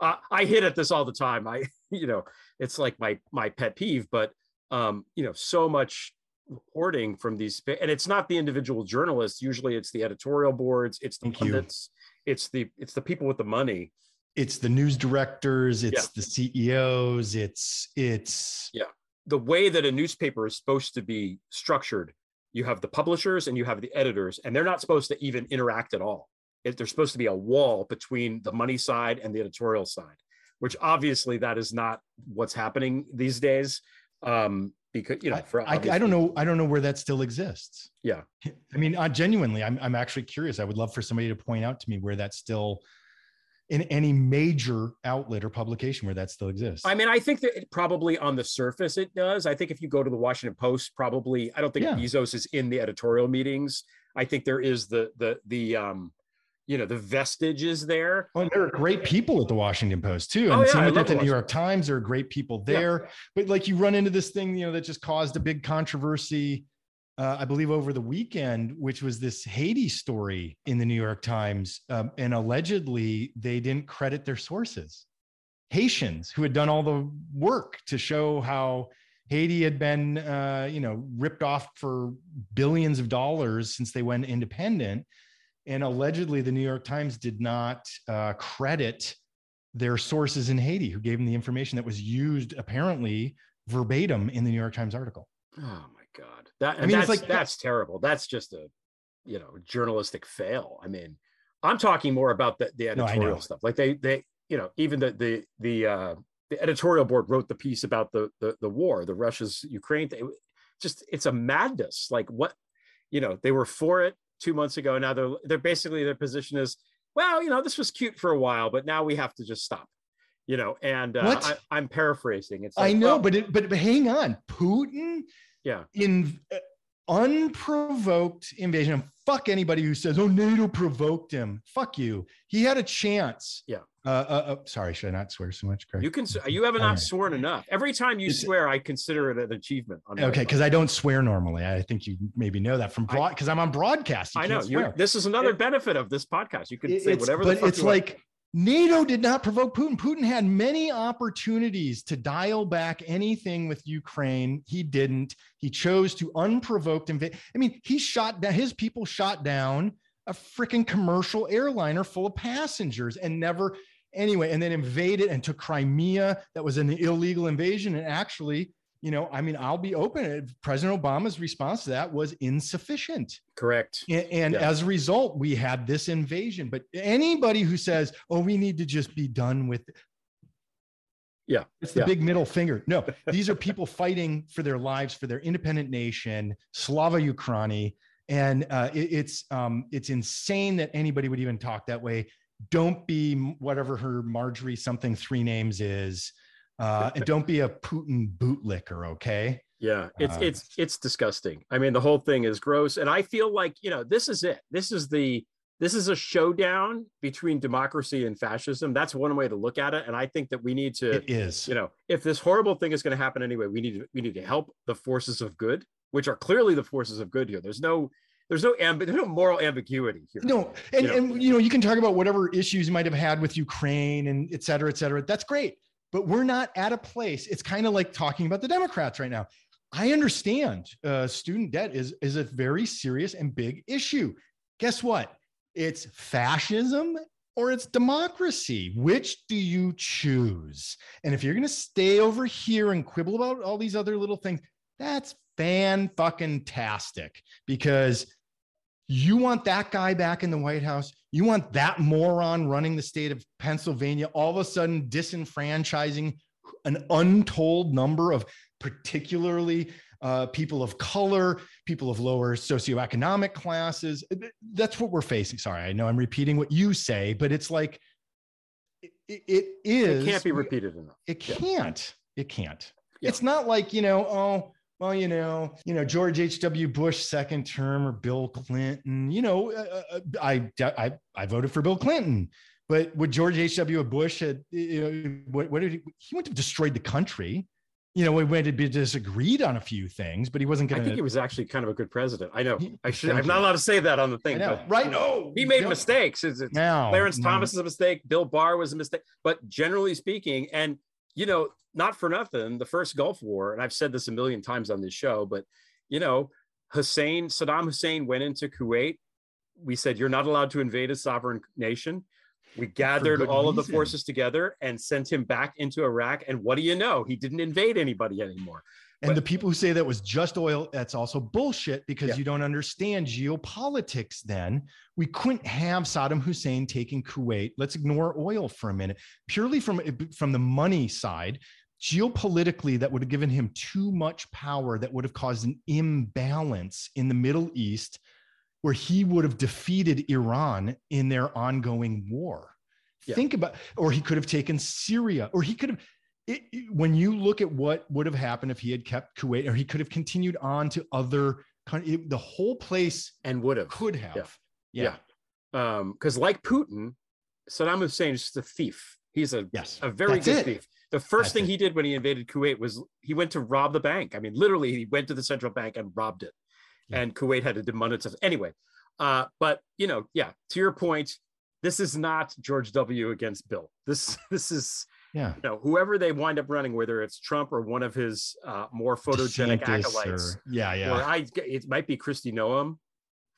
Uh, I hit at this all the time. I, you know, it's like my my pet peeve, but um, you know, so much reporting from these, and it's not the individual journalists. Usually, it's the editorial boards, it's the Thank pundits, you. it's the it's the people with the money. It's the news directors, it's yeah. the CEOs, it's it's yeah. The way that a newspaper is supposed to be structured you have the publishers and you have the editors, and they're not supposed to even interact at all. It, there's supposed to be a wall between the money side and the editorial side, which obviously that is not what's happening these days. Um, because you know, for I, I, don't know, I don't know where that still exists. Yeah, I mean, uh, genuinely, I'm I'm actually curious. I would love for somebody to point out to me where that still in any major outlet or publication where that still exists. I mean, I think that it probably on the surface it does. I think if you go to the Washington Post, probably I don't think yeah. Bezos is in the editorial meetings. I think there is the the the um you know the vestiges there. Well, there are great people at the Washington Post too, and oh, yeah, same with the New York Times. There are great people there, yeah. but like you run into this thing, you know, that just caused a big controversy uh, I believe over the weekend, which was this Haiti story in the New York Times. Um, and allegedly, they didn't credit their sources. Haitians who had done all the work to show how Haiti had been, uh, you know, ripped off for billions of dollars since they went independent. And allegedly, the New York Times did not uh, credit their sources in Haiti who gave them the information that was used apparently verbatim in the New York Times article. Oh my God. That I mean, that's, like that's terrible. That's just a you know journalistic fail. I mean, I'm talking more about the, the editorial no, stuff. Like they they you know even the the the uh, the editorial board wrote the piece about the the, the war, the Russia's Ukraine thing. Just it's a madness. Like what you know they were for it two months ago. Now they're they're basically their position is well you know this was cute for a while, but now we have to just stop you know and uh, I, am paraphrasing it's like, i know but it but, but hang on putin yeah. in uh, unprovoked invasion fuck anybody who says oh nato provoked him. Fuck you. He had a chance. Yeah. Uh, uh, uh sorry should i not swear so much Greg? you can you have not sworn enough. Every time you it's, swear i consider it an achievement okay because i don't swear normally. I think you maybe know that from broad because i'm on broadcast you i know this is another it, benefit of this podcast. You can say whatever the fuck. but it's like NATO did not provoke Putin. Putin had many opportunities to dial back anything with Ukraine. He didn't. He chose to unprovoked invade. I mean, he shot down, his people shot down a freaking commercial airliner full of passengers and never, anyway, and then invaded and took Crimea. That was an illegal invasion. And actually, you know, I mean, I'll be open. President Obama's response to that was insufficient. Correct. And, and yeah. as a result, we had this invasion. But anybody who says, "Oh, we need to just be done with," it. yeah, it's the yeah. big middle finger. No, these are people fighting for their lives, for their independent nation, Slava Ukraini, and uh, it, it's um, it's insane that anybody would even talk that way. Don't be whatever her Marjorie something three names is uh, and don't be a Putin bootlicker, okay? Yeah, it's uh, it's it's disgusting. I mean, the whole thing is gross, and I feel like you know this is it. This is the this is a showdown between democracy and fascism. That's one way to look at it, and I think that we need to. It is. You know, if this horrible thing is going to happen anyway, we need to we need to help the forces of good, which are clearly the forces of good here. There's no there's no amb- there's no moral ambiguity here. No, and you know? and you know you can talk about whatever issues you might have had with Ukraine and et cetera, et cetera. That's great but we're not at a place. It's kind of like talking about the Democrats right now. I understand uh, student debt is is a very serious and big issue. Guess what? it's fascism or it's democracy. Which do you choose? And if you're going to stay over here and quibble about all these other little things, that's fan fucking tastic because you want that guy back in the White House. You want that moron running the state of Pennsylvania all of a sudden disenfranchising an untold number of particularly uh, people of color, people of lower socioeconomic classes. That's what we're facing. Sorry, I know I'm repeating what you say, but it's like it, it is. It can't be repeated enough. It can't. It can't. Yeah. It's not like you know. Oh, well, you know, you know, George H.W. Bush second term or Bill Clinton. You know, uh, uh I, I I voted for Bill Clinton. But would George H.W. Bush had, you know, what, what did he, he went to destroyed the country you know, we went to be disagreed on a few things, but he wasn't going to. I think he was actually kind of a good president. I know. I should. I'm not allowed to say that on the thing. But right? No, he made mistakes. It's, it's no, Clarence no. Thomas is a mistake. Bill Barr was a mistake. But generally speaking, and you know, not for nothing, the first Gulf War, and I've said this a million times on this show, but you know, Hussein, Saddam Hussein went into Kuwait. We said you're not allowed to invade a sovereign nation. We gathered all reason. of the forces together and sent him back into Iraq. And what do you know? He didn't invade anybody anymore. And but, the people who say that was just oil, that's also bullshit because yeah. you don't understand geopolitics then. We couldn't have Saddam Hussein taking Kuwait. Let's ignore oil for a minute. Purely from, eh, from the money side, geopolitically, that would have given him too much power, that would have caused an imbalance in the Middle East where he would have defeated Iran in their ongoing war. Yeah. Think about, or he could have taken Syria, or he could have. It, it, when you look at what would have happened if he had kept Kuwait, or he could have continued on to other countries, the whole place and would have could have, yeah, yeah. Um, because like Putin, Saddam Hussein is just a thief. He's a yes, a very good it. thief. The first That's thing it. he did when he invaded Kuwait was he went to rob the bank. I mean, literally, he went to the central bank and robbed it and Kuwait had to demonetize. Anyway, uh, but you know, yeah, to your point, this is not George W. against Bill. This this is yeah, you know, whoever they wind up running, whether it's Trump or one of his uh, more photogenic DeSantis acolytes. Or, yeah, yeah. Or I, it might be Kristi Noem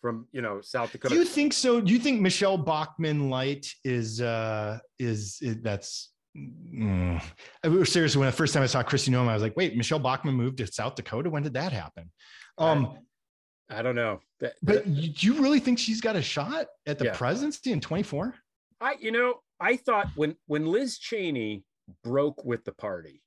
from you know South Dakota. Do you think so? Do you think Michele Bachmann Light is uh is, is that's Mm. seriously, when the first time I saw Kristi Noem, I was like, wait, Michele Bachmann moved to South Dakota. When did that happen? Um, I don't know. But, but do you really think she's got a shot at the yeah. presidency in 24? I, you know, I thought when when Liz Cheney broke with the party,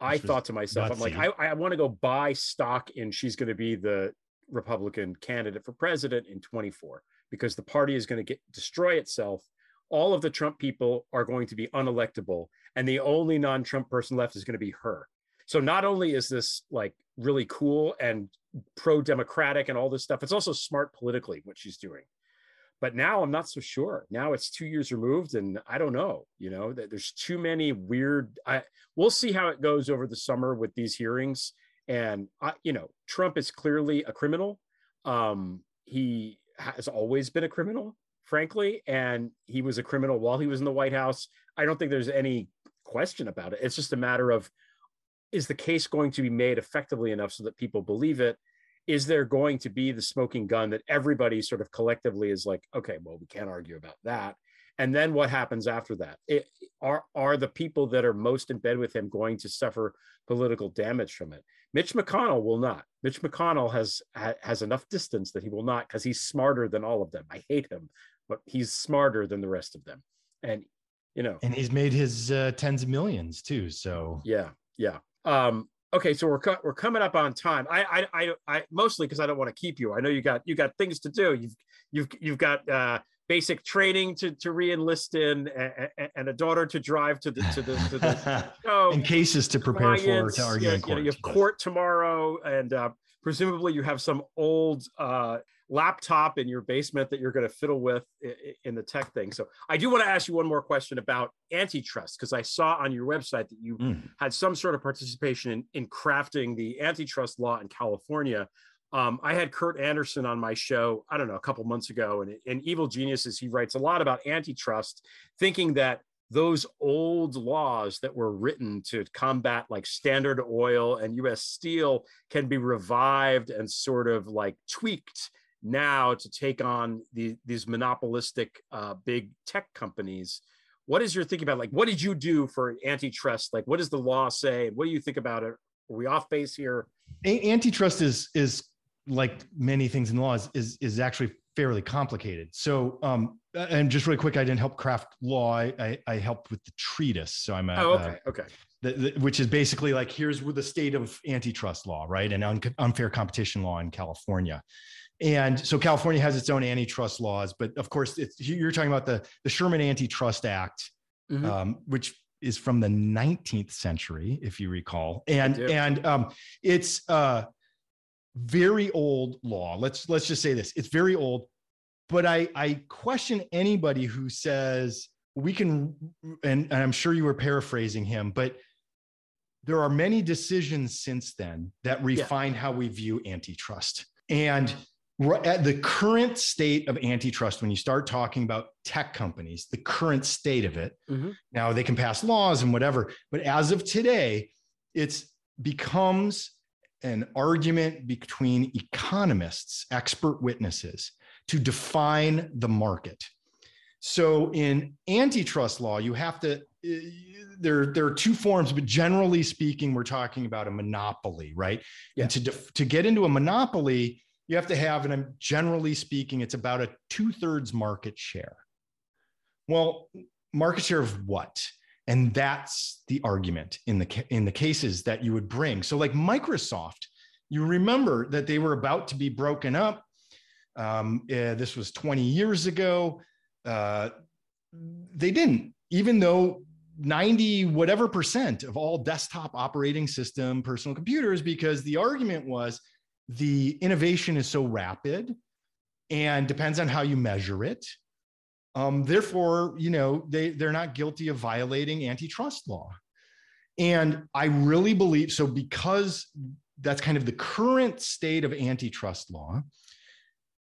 I thought to myself, I'm like, I, I want to go buy stock in she's going to be the Republican candidate for president in 24 because the party is going to get destroy itself. All of the Trump people are going to be unelectable, and the only non-Trump person left is going to be her. So not only is this like really cool and pro-democratic and all this stuff, it's also smart politically what she's doing. But now I'm not so sure. Now it's two years removed, and I don't know. You know, that there's too many weird. I we'll see how it goes over the summer with these hearings. And I, you know, Trump is clearly a criminal. Um, he has always been a criminal, frankly, and he was a criminal while he was in the White House. I don't think there's any question about it. It's just a matter of is the case going to be made effectively enough so that people believe it? Is there going to be the smoking gun that everybody sort of collectively is like, okay, well, we can't argue about that. And then what happens after that? It, are are the people that are most in bed with him going to suffer political damage from it? Mitch McConnell will not. Mitch McConnell has has enough distance that he will not because he's smarter than all of them. I hate him, but he's smarter than the rest of them. And you know, and he's made his uh, tens of millions too. So yeah, yeah. Um, okay, so we're co- we're coming up on time. I I I, I mostly because I don't want to keep you. I know you got you got things to do. You've you've you've got uh, basic training to to reenlist in, and, and, a daughter to drive to the to the, to the show. and cases to prepare clients, for to argue yeah, in court. You, know, you have court tomorrow, and uh, presumably you have some old uh, laptop in your basement that you're going to fiddle with in the tech thing. So I do want to ask you one more question about antitrust because I saw on your website that you mm. had some sort of participation in, in crafting the antitrust law in California. Um, I had Kurt Andersen on my show, I don't know, a couple months ago, and in Evil Geniuses, he writes a lot about antitrust, thinking that those old laws that were written to combat like Standard Oil and US Steel can be revived and sort of like tweaked now to take on the, these monopolistic uh, big tech companies. What is your thinking about? Like, what did you do for antitrust? Like, what does the law say? What do you think about it? Are we off base here? Antitrust is is like many things in laws is, is actually fairly complicated. So, um, and just really quick, I didn't help craft law. I, I, I helped with the treatise. So I'm a, oh, okay, uh, okay. The, the, which is basically like here's the state of antitrust law, right, and un- unfair competition law in California. And so California has its own antitrust laws, but of course, you're talking about the the Sherman Antitrust Act, mm-hmm. um, which is from the 19th century, if you recall, and and um, it's uh, very old law. Let's let's just say this: it's very old. But I I question anybody who says we can, and, and I'm sure you were paraphrasing him, but there are many decisions since then that refine yeah. how we view antitrust. And at the current state of antitrust, when you start talking about tech companies, the current state of it, mm-hmm. now they can pass laws and whatever, but as of today, it's becomes an argument between economists, expert witnesses, to define the market. So in antitrust law, you have to eh, there there are two forms, but generally speaking, we're talking about a monopoly, right? Yeah. And to def, to get into a monopoly, you have to have, and I'm generally speaking, it's about a two thirds market share. Well, market share of what? And that's the argument in the in the cases that you would bring. So like microsoft you remember that they were about to be broken up. Um, uh, this was 20 years ago. Uh, they didn't even though 90 whatever percent of all desktop operating system personal computers because the argument was the innovation is so rapid and depends on how you measure it um, therefore, you know, they, they're not guilty of violating antitrust law. And I really believe so because that's kind of the current state of antitrust law.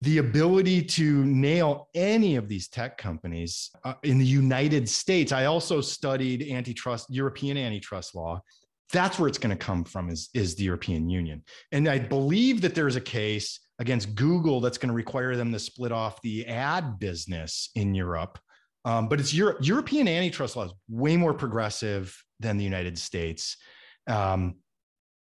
The ability to nail any of these tech companies uh, in the United States. I also studied antitrust, European antitrust law. That's where it's going to come from is, is the European Union. And I believe that there's a case against Google that's going to require them to split off the ad business in Europe. Um, but it's Europe, European antitrust law is way more progressive than the United States. Um,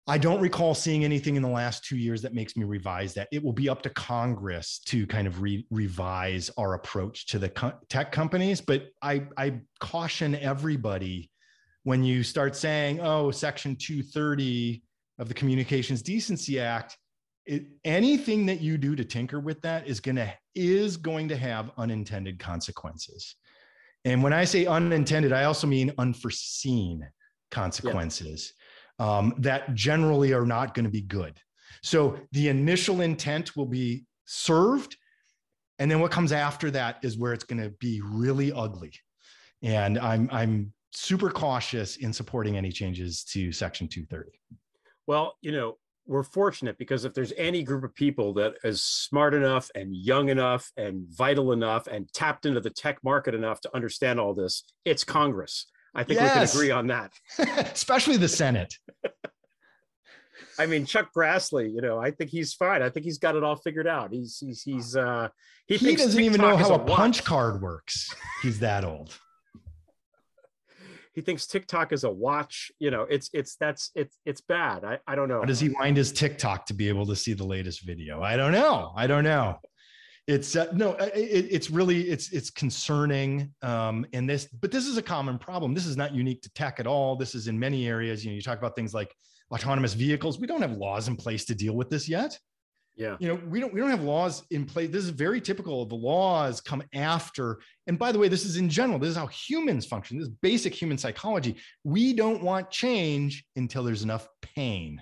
I don't recall seeing anything in the last two years that makes me revise that. It will be up to Congress to kind of re- revise our approach to the co- tech companies. But I, I caution everybody when you start saying, oh, Section 230 of the Communications Decency Act it, anything that you do to tinker with that is going to is going to have unintended consequences. And when i say unintended i also mean unforeseen consequences yeah. um, that generally are not going to be good. So the initial intent will be served and then what comes after that is where it's going to be really ugly. And i'm i'm super cautious in supporting any changes to section 230 well you know we're fortunate because if there's any group of people that is smart enough and young enough and vital enough and tapped into the tech market enough to understand all this, it's Congress. I think yes. we can agree on that. Especially the Senate. I mean, Chuck Grassley, you know, I think he's fine. I think he's got it all figured out. He's he's he's uh he, he doesn't even know how a, a punch card works. He's that old he thinks TikTok is a watch. You know, it's it's that's it's it's bad. I, I don't know. How does he wind his TikTok to be able to see the latest video? I don't know. I don't know. It's uh, no, it, it's really it's it's concerning. Um, and this, but this is a common problem. This is not unique to tech at all. This is in many areas. You know, you talk about things like autonomous vehicles. We don't have laws in place to deal with this yet. Yeah. You know, we don't we don't have laws in place. This is very typical. The laws come after. And by the way, this is in general. This is how humans function. This is basic human psychology. We don't want change until there's enough pain.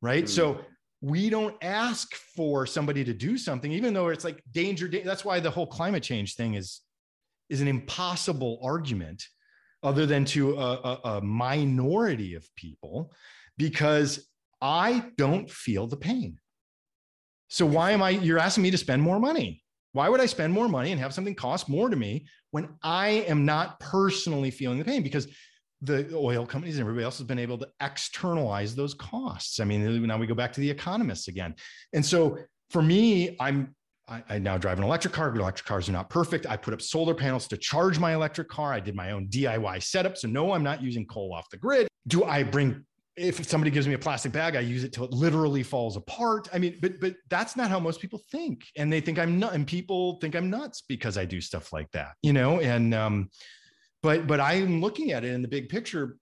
Right? Mm. So we don't ask for somebody to do something even though it's like danger, danger that's why the whole climate change thing is is an impossible argument other than to a, a, a minority of people because I don't feel the pain. So why am I, you're asking me to spend more money? Why would I spend more money and have something cost more to me when I am not personally feeling the pain? Because the oil companies and everybody else has been able to externalize those costs. I mean, now we go back to the economists again. And so for me, I'm I, I, now drive an electric car, electric cars are not perfect. I put up solar panels to charge my electric car. I did my own DIY setup. So, no, I'm not using coal off the grid. Do I bring, if somebody gives me a plastic bag, I use it till it literally falls apart. I mean, but, but that's not how most people think. And they think I'm not, and people think I'm nuts because I do stuff like that, you know? And, um, but, but I'm looking at it in the big picture,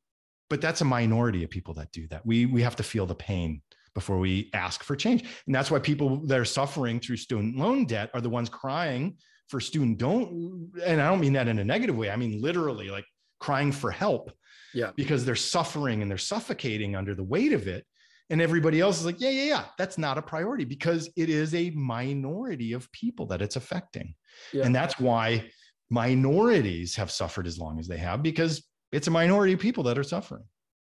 but that's a minority of people that do that. We, we have to feel the pain before we ask for change. And that's why people that are suffering through student loan debt are the ones crying for student don't and I don't mean that in a negative way. I mean literally like crying for help. Yeah. Because they're suffering and they're suffocating under the weight of it. And everybody else is like, yeah, yeah, yeah, that's not a priority because it is a minority of people that it's affecting. Yeah. And that's why minorities have suffered as long as they have because it's a minority of people that are suffering.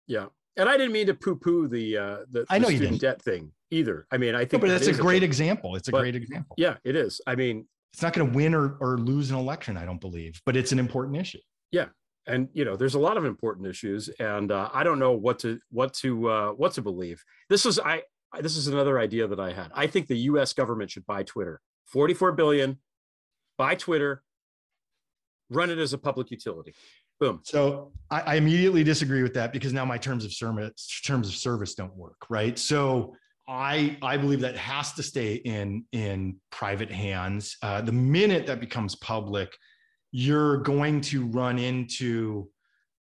Yeah and I didn't mean to poo-poo the uh, the, I know the you student didn't. debt thing either. I mean, I think no, but that's a great a example. It's a but, great example. Yeah, it is. I mean, it's not going to win or or lose an election, I don't believe, but it's an important issue. Yeah, and you know, there's a lot of important issues, and uh, I don't know what to what to uh, what to believe. This is I this is another idea that I had. I think the U.S. government should buy Twitter, 44 billion, buy Twitter, run it as a public utility. Boom. So I, I, immediately disagree with that because now my terms of service terms of service don't work, right? So I I believe that has to stay in in private hands. Uh, the minute that becomes public, you're going to run into,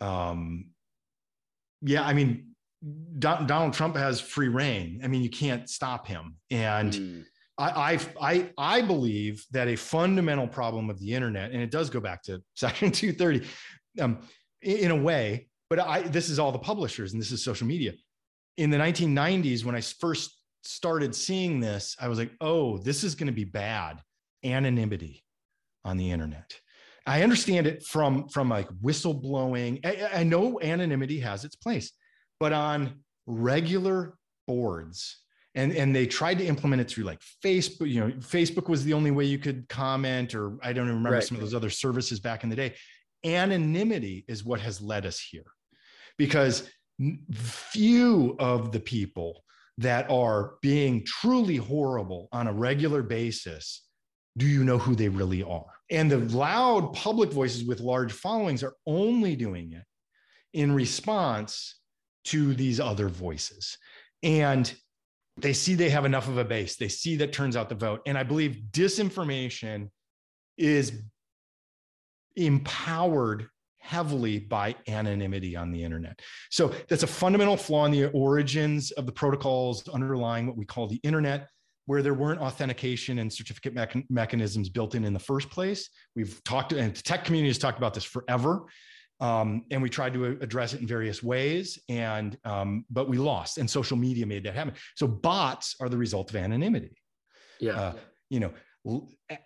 um, yeah, I mean, Donald Trump has free rein. I mean, you can't stop him, and. Mm. I, I I believe that a fundamental problem of the internet, and it does go back to Section 230, um, in a way, but I, this is all the publishers and this is social media. In the 1990s, when I first started seeing this, I was like, oh, this is going to be bad. Anonymity on the internet. I understand it from, from like whistleblowing. I, I know anonymity has its place, but on regular boards, and and they tried to implement it through like Facebook. You know, Facebook was the only way you could comment, or I don't even remember right. some of those other services back in the day anonymity is what has led us here because few of the people that are being truly horrible on a regular basis do you know who they really are and the loud public voices with large followings are only doing it in response to these other voices. And they see they have enough of a base. They see that turns out the vote. And i believe disinformation is empowered heavily by anonymity on the internet. So that's a fundamental flaw in the origins of the protocols underlying what we call the internet, where there weren't authentication and certificate me- mechanisms built in in the first place. We've talked, and the tech community has talked about this forever. Um, and we tried to address it in various ways, and um, but we lost. And social media made that happen. So bots are the result of anonymity. Yeah, uh, you know,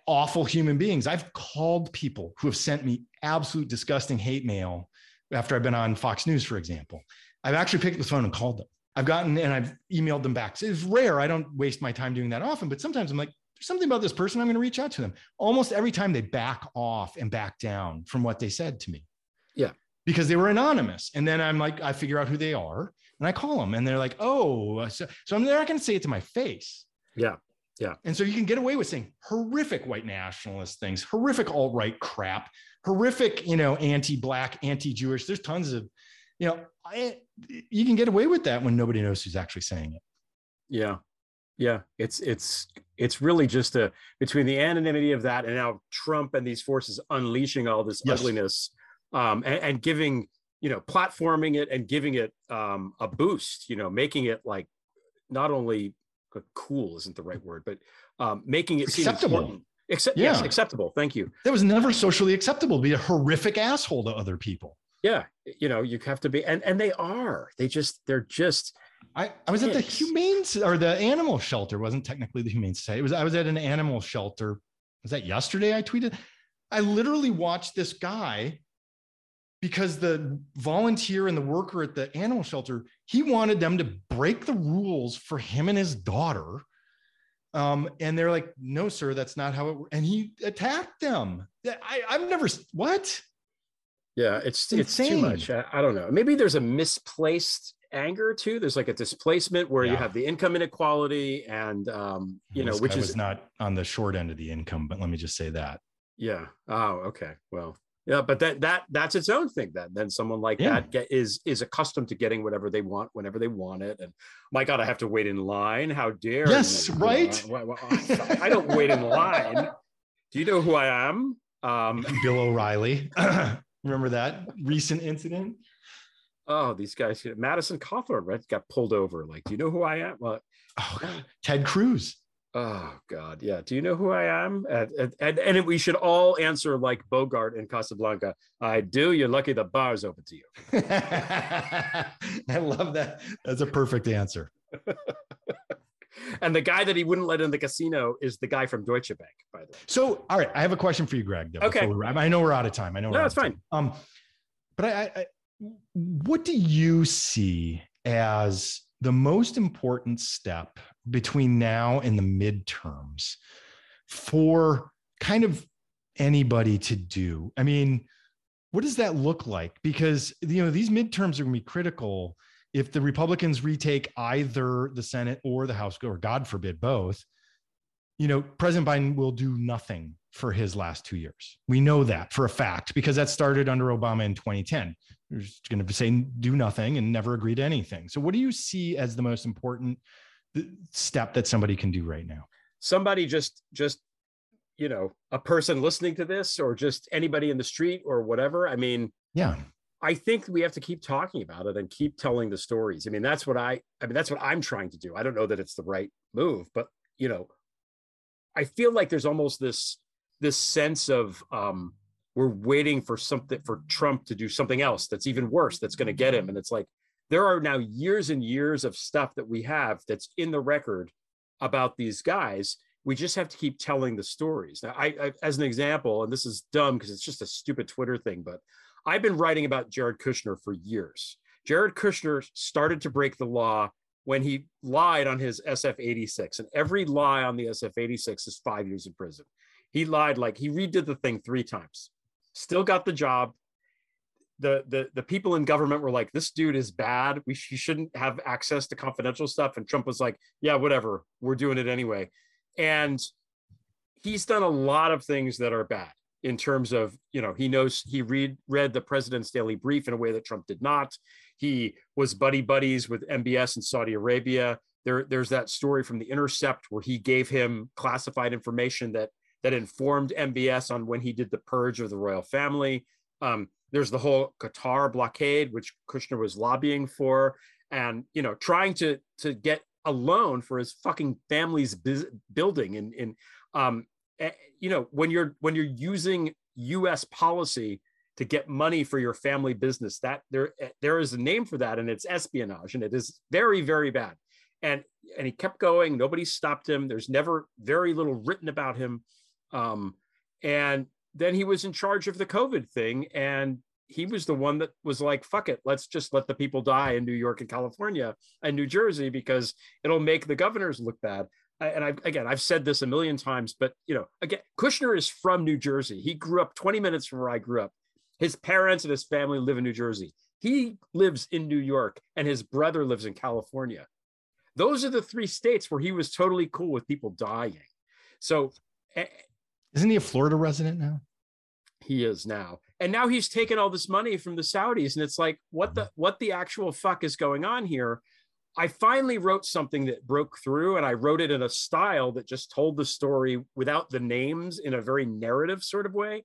awful human beings. I've called people who have sent me absolute disgusting hate mail after I've been on Fox News, for example. I've actually picked up the phone and called them. I've gotten and I've emailed them back. It's rare. I don't waste my time doing that often, but sometimes I'm like, there's something about this person. I'm going to reach out to them. Almost every time they back off and back down from what they said to me. Yeah. Because they were anonymous. And then I'm like, I figure out who they are and I call them and they're like, oh, so, so I'm not going to say it to my face. Yeah. Yeah. And so you can get away with saying horrific white nationalist things, horrific alt right crap, horrific, you know, anti black, anti Jewish. There's tons of, you know, I, you can get away with that when nobody knows who's actually saying it. Yeah. Yeah. It's, it's, it's really just a between the anonymity of that and now Trump and these forces unleashing all this yes. ugliness um, and, and giving, you know, platforming it and giving it um, a boost, you know, making it like not only cool isn't the right word, but um, making it acceptable. Accept, yeah. Yes, acceptable. Thank you. That was never socially acceptable to be a horrific asshole to other people. Yeah, you know, you have to be, and and they are. They just, they're just. I, I was at the humane or the animal shelter. wasn't technically the humane society. It was. I was at an animal shelter. Was that yesterday? I tweeted. I literally watched this guy because the volunteer and the worker at the animal shelter he wanted them to break the rules for him and his daughter um, and they're like no sir that's not how it and he attacked them I, i've never what yeah it's it's, it's too much I, I, don't know maybe there's a misplaced anger too. There's like a displacement where yeah. you have the income inequality, and um, you know, which is not on the short end of the income, but let me just say that. Yeah. Oh, okay. Well, yeah, but that that that's its own thing. Then then someone like yeah. that get, is is accustomed to getting whatever they want whenever they want it. And my God, I have to wait in line. How dare? Yes, you? right. I, I don't wait in line. Do you know who I am? Um, Bill O'Reilly. Remember that recent incident? Oh, these guys, Madison Cawthorn, right? Got pulled over. Like, do you know who I am? Well, oh, god, Ted Cruz. Oh God, yeah. Do you know who I am? And, and, and we should all answer like Bogart in Casablanca. I do. You're lucky the bar's open to you. I love that. That's a perfect answer. and the guy that he wouldn't let in the casino is the guy from Deutsche Bank, by the way. So, all right, I have a question for you, Greg. Though, okay. I know we're out of time. I know. No, that's fine. Um, but I, I, what do you see as the most important step between now and the midterms for kind of anybody to do? I mean, what does that look like? Because you know these midterms are going to be critical if the Republicans retake either the Senate or the House, or God forbid both. You know, President Biden will do nothing for his last two years. We know that for a fact because that started under Obama in 2010. You're just going to say do nothing and never agree to anything. So, what do you see as the most important uh, step that somebody can do right now? Somebody just just you know a person listening to this or just anybody in the street or whatever. I mean, yeah. I think we have to keep talking about it and keep telling the stories. I mean, that's what I I mean that's what I'm trying to do. I don't know that it's the right move, but you know, I feel like there's almost this this sense of um we're waiting for something for Trump to do something else that's even worse that's going to get him and it's like there are now years and years of stuff that we have that's in the record about these guys. We just have to keep telling the stories. Now, I, I as an example, and this is dumb because it's just a stupid Twitter thing, but I've been writing about Jared Kushner for years. Jared Kushner started to break the law when he lied on his SF 86, and every lie on the SF 86 is five years in prison. He lied like he redid the thing three times, still got the job, the the the people in government were like, "This dude is bad. We he shouldn't have access to confidential stuff." And Trump was like, "Yeah, whatever. We're doing it anyway." And he's done a lot of things that are bad in terms of you know he knows he read read the president's daily brief in a way that Trump did not. He was buddy buddies with MBS in Saudi Arabia. There, there's that story from the Intercept where he gave him classified information that that informed MBS on when he did the purge of the royal family. Um, there's the whole Qatar blockade, which Kushner was lobbying for, and you know, trying to to get a loan for his fucking family's building. And in, um, you know, when you're when you're using U.S. policy to get money for your family business, that there eh, there is a name for that, and it's espionage, and it is very very bad. And and he kept going. Nobody stopped him. There's never very little written about him. Um, and then he was in charge of the COVID thing. And he was the one that was like, fuck it, let's just let the people die in New York and California and New Jersey because it'll make the governors look bad. And I, again, I've said this a million times, but you know, again, Kushner is from New Jersey. He grew up 20 minutes from where I grew up. His parents and his family live in New Jersey. He lives in New York and his brother lives in California. Those are the three states where he was totally cool with people dying. So, isn't he a Florida resident now? he is now and now he's taken all this money from the saudis and it's like what the mm-hmm. what the actual fuck is going on here i finally wrote something that broke through and i wrote it in a style that just told the story without the names in a very narrative sort of way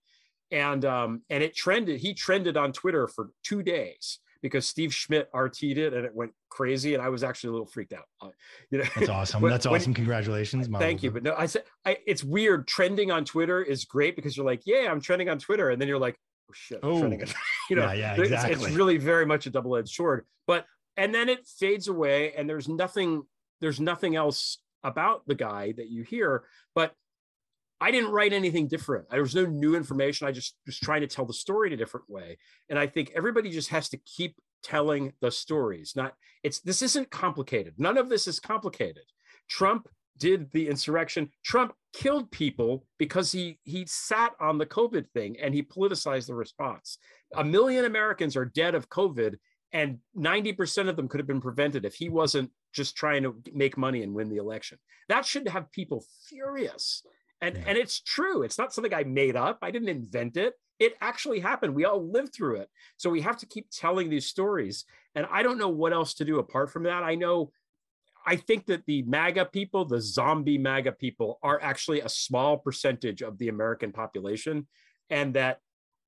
and um and it trended he trended on twitter for two days because Steve Schmidt RT'd it and it went crazy, and I was actually a little freaked out. Uh, you know, that's awesome. when, that's awesome. When, Congratulations. Thank you. But no, I said I, it's weird. Trending on Twitter is great because you're like, yeah, I'm trending on Twitter, and then you're like, oh shit, oh, you know, yeah, yeah, exactly. It's, it's really very much a double edged sword. But and then it fades away, and there's nothing. There's nothing else about the guy that you hear, but I didn't write anything different. There was no new information. I just was trying to tell the story in a different way. And I think everybody just has to keep telling the stories. Not it's this isn't complicated. None of this is complicated. Trump did the insurrection. Trump killed people because he he sat on the COVID thing and he politicized the response. A million Americans are dead of COVID and 90% of them could have been prevented if he wasn't just trying to make money and win the election. That should have people furious. And, yeah. and it's true. It's not something I made up. I didn't invent it. It actually happened. We all lived through it. So we have to keep telling these stories. And I don't know what else to do apart from that. I know, I think that the MAGA people, the zombie MAGA people, are actually a small percentage of the American population. And that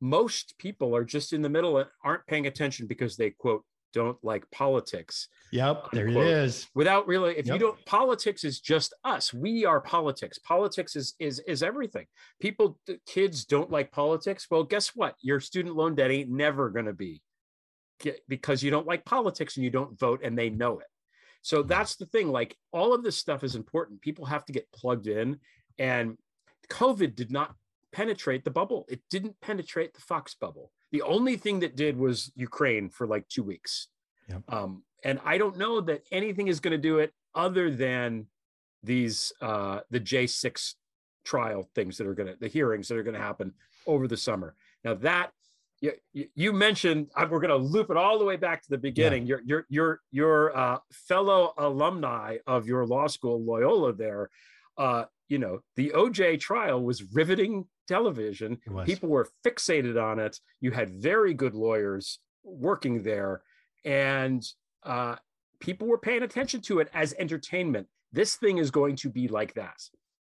most people are just in the middle and aren't paying attention because they, quote, don't like politics. Yep, there it is. Without really, if yep. you don't, politics is just us. We are politics. Politics is is is everything. People, kids don't like politics. Well, guess what? Your student loan debt ain't never going to be because you don't like politics and you don't vote, and they know it. So hmm. that's the thing. Like all of this stuff is important. People have to get plugged in, and COVID did not penetrate the bubble. It didn't penetrate the Fox bubble. The only thing that did was Ukraine for like two weeks. Yep. Um, and I don't know that anything is going to do it other than these uh, the J6 trial things that are going to the hearings that are going to happen over the summer. Now that you, you mentioned we're going to loop it all the way back to the beginning. Yeah. Your your your your uh, fellow alumni of your law school Loyola there, uh, you know, the OJ trial was riveting television. People were fixated on it. You had very good lawyers working there, and uh, people were paying attention to it as entertainment. This thing is going to be like that.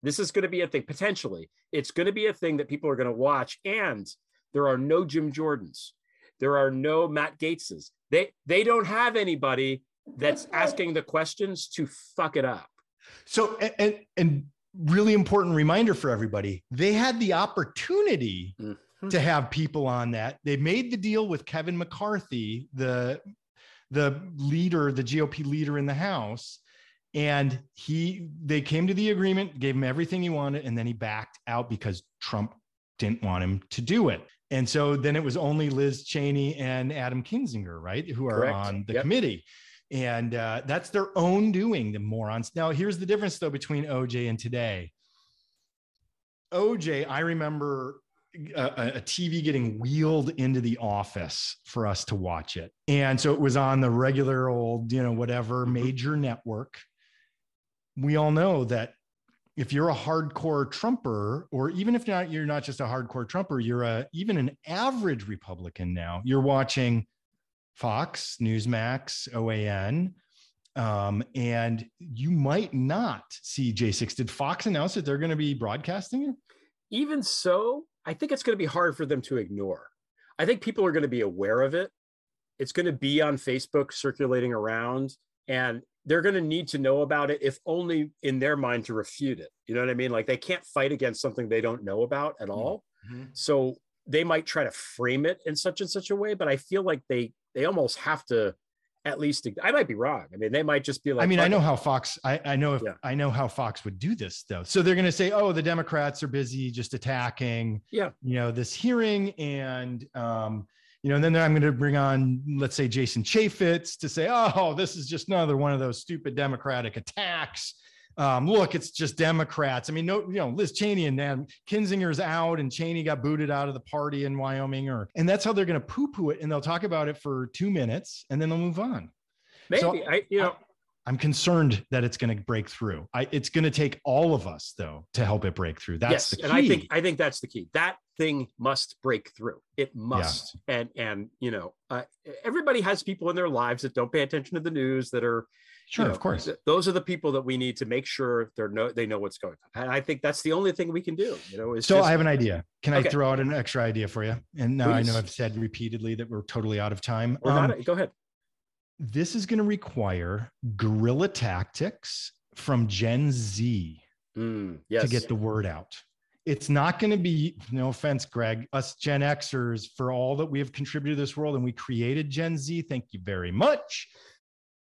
This is going to be a thing potentially. It's going to be a thing that people are going to watch, and there are no Jim Jordans. There are no Matt Gaetzes. They they don't have anybody that's asking the questions to fuck it up. So and and really important reminder for everybody they had the opportunity mm-hmm. to have people on that they made the deal with kevin mccarthy the the leader the gop leader in the house and he they came to the agreement gave him everything he wanted and then he backed out because trump didn't want him to do it and so then it was only liz cheney and adam kinzinger right who are Correct. on the yep. committee and uh, that's their own doing, the morons. Now, here's the difference though between OJ and today. OJ, I remember a, a, TV getting wheeled into the office for us to watch it. And so it was on the regular old, you know, whatever mm-hmm. major network. We all know that if you're a hardcore Trumper, or even if not, you're not just a hardcore Trumper, you're a even an average Republican now, you're watching Fox, Newsmax, OAN. Um, and you might not see J6. Did Fox announce that they're going to be broadcasting it? Even so, I think it's going to be hard for them to ignore. I think people are going to be aware of it. It's going to be on Facebook circulating around, and they're going to need to know about it, if only in their mind to refute it. You know what I mean? Like they can't fight against something they don't know about at all. Mm-hmm. So they might try to frame it in such and such a way, but I feel like they they almost have to at least I might be wrong. I mean, they might just be like. I mean, I know how Fox. I, I know if yeah. I know how Fox would do this though. So they're going to say, "Oh, the Democrats are busy just attacking." Yeah. You know this hearing, and um, you know, and then I'm going to bring on, let's say, Jason Chaffetz to say, "Oh, this is just another one of those stupid Democratic attacks." Um, look, it's just Democrats. I mean, no, you know, Liz Cheney and then Kinzinger's out and Cheney got booted out of the party in Wyoming, or and that's how they're going to poo-poo it, and they'll talk about it for two minutes and then they'll move on. Maybe so, I, you know. I, am concerned that it's going to break through. I, it's going to take all of us though to help it break through. That's yes, the key. and I think I think that's the key. That thing must break through. It must. Yeah. And and you know, uh, everybody has people in their lives that don't pay attention to the news that are Sure, you know, of course. those are the people that we need to make sure they're no they know what's going on. And I think that's the only thing we can do. You know, so just, I have an idea. Can okay. I throw out an extra idea for you? And now Please. I know I've said repeatedly that we're totally out of time. We're um, not, go ahead. This is going to require guerrilla tactics from Gen Z mm, yes. to get the word out. It's not going to be, no offense, Greg, us Gen Xers for all that we have contributed to this world and we created Gen Z. Thank you very much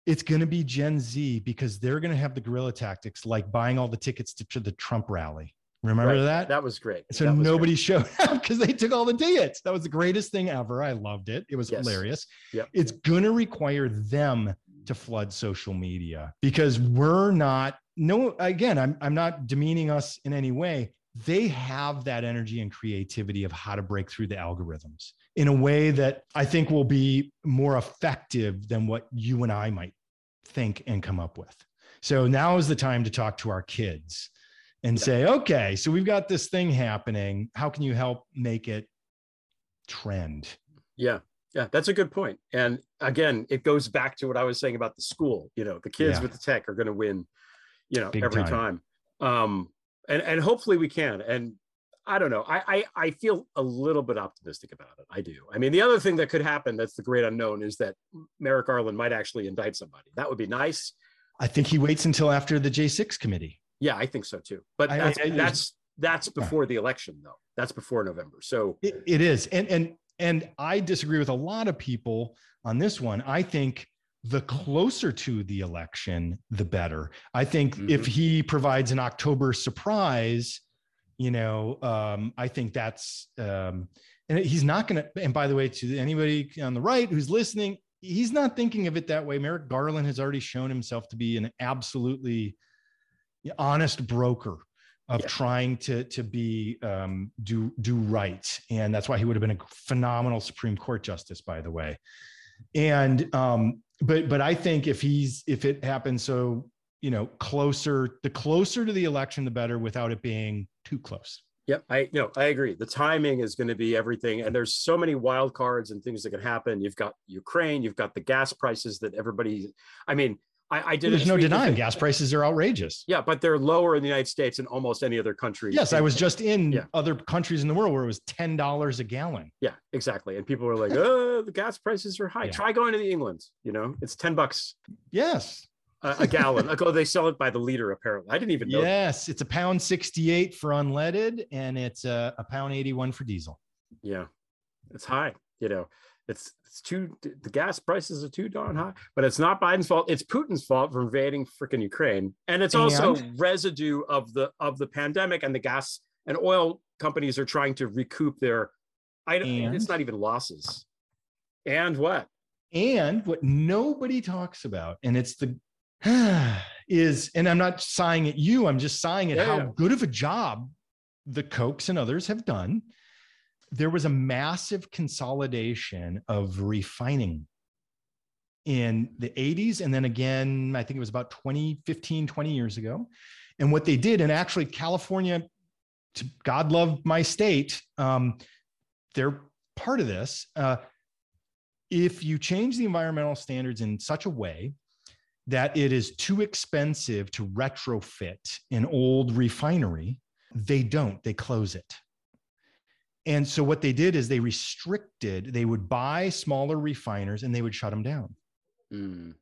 it's going to be Gen Z because they're going to have the guerrilla tactics like buying all the tickets to, to the Trump rally. Remember right. that? That was great. So was nobody great. showed up because they took all the tickets. That was the greatest thing ever. I loved it. It was yes. hilarious. Yep. It's going to require them to flood social media because we're not no again I'm I'm not demeaning us in any way. They have that energy and creativity of how to break through the algorithms. In a way that I think will be more effective than what you and I might think and come up with. So now is the time to talk to our kids and yeah. say, okay, so we've got this thing happening. How can you help make it trend? Yeah. Yeah, that's a good point. And again, it goes back to what I was saying about the school. You know, the kids yeah. with the tech are going to win, you know, Big every time. time. Um, and and hopefully we can. And I don't know. I, I I feel a little bit optimistic about it. I do. I mean, the other thing that could happen that's the great unknown is that Merrick Garland might actually indict somebody. That would be nice. I think he waits until after the J6 committee. Yeah, I think so too. But that's I, I, that's, that's before the election, though. That's before November. So it, it is, and and and I disagree with a lot of people on this one. I think the closer to the election, the better. I think mm-hmm. if he provides an October surprise, you know, um, I think that's um, and he's not going to. And by the way, to anybody on the right who's listening, he's not thinking of it that way. Merrick Garland has already shown himself to be an absolutely honest broker of yeah. trying to to be um, do do right, and that's why he would have been a phenomenal Supreme Court justice, by the way. And um, but but I think if he's if it happens so you know closer, the closer to the election, the better, without it being too close. Yep, I know I agree. The timing is going to be everything, and there's so many wild cards and things that can happen. You've got Ukraine, you've got the gas prices that everybody. I mean, I, I did. There's no denying gas prices are outrageous. Yeah, but they're lower in the United States than almost any other country. Yes, I was just in yeah. other countries in the world where it was ten dollars a gallon. Yeah, exactly. And people were like, "Oh, the gas prices are high. Yeah. Try going to the England. You know, it's ten bucks." Yes. A, a gallon. oh, they sell it by the liter. Apparently, I didn't even know. Yes, that. it's a pound sixty-eight for unleaded, and it's a, a pound eighty-one for diesel. Yeah, it's high. You know, it's it's too the gas prices are too darn high, but it's not Biden's fault. It's Putin's fault for invading freaking Ukraine, and it's and? also residue of the of the pandemic and the gas and oil companies are trying to recoup their. I don't. It's not even losses. And what? And what nobody talks about, and it's the is, and I'm not sighing at you. I'm just sighing at yeah, how yeah. good of a job the Kochs and others have done there was a massive consolidation of refining in the 80s and then again i think it was about 2015, 20 years ago and what they did and actually california to god love my state um, they're part of this uh, if you change the environmental standards in such a way that it is too expensive to retrofit an old refinery they don't they close it and so what they did is they restricted, they would buy smaller refiners and they would shut them down. Mm.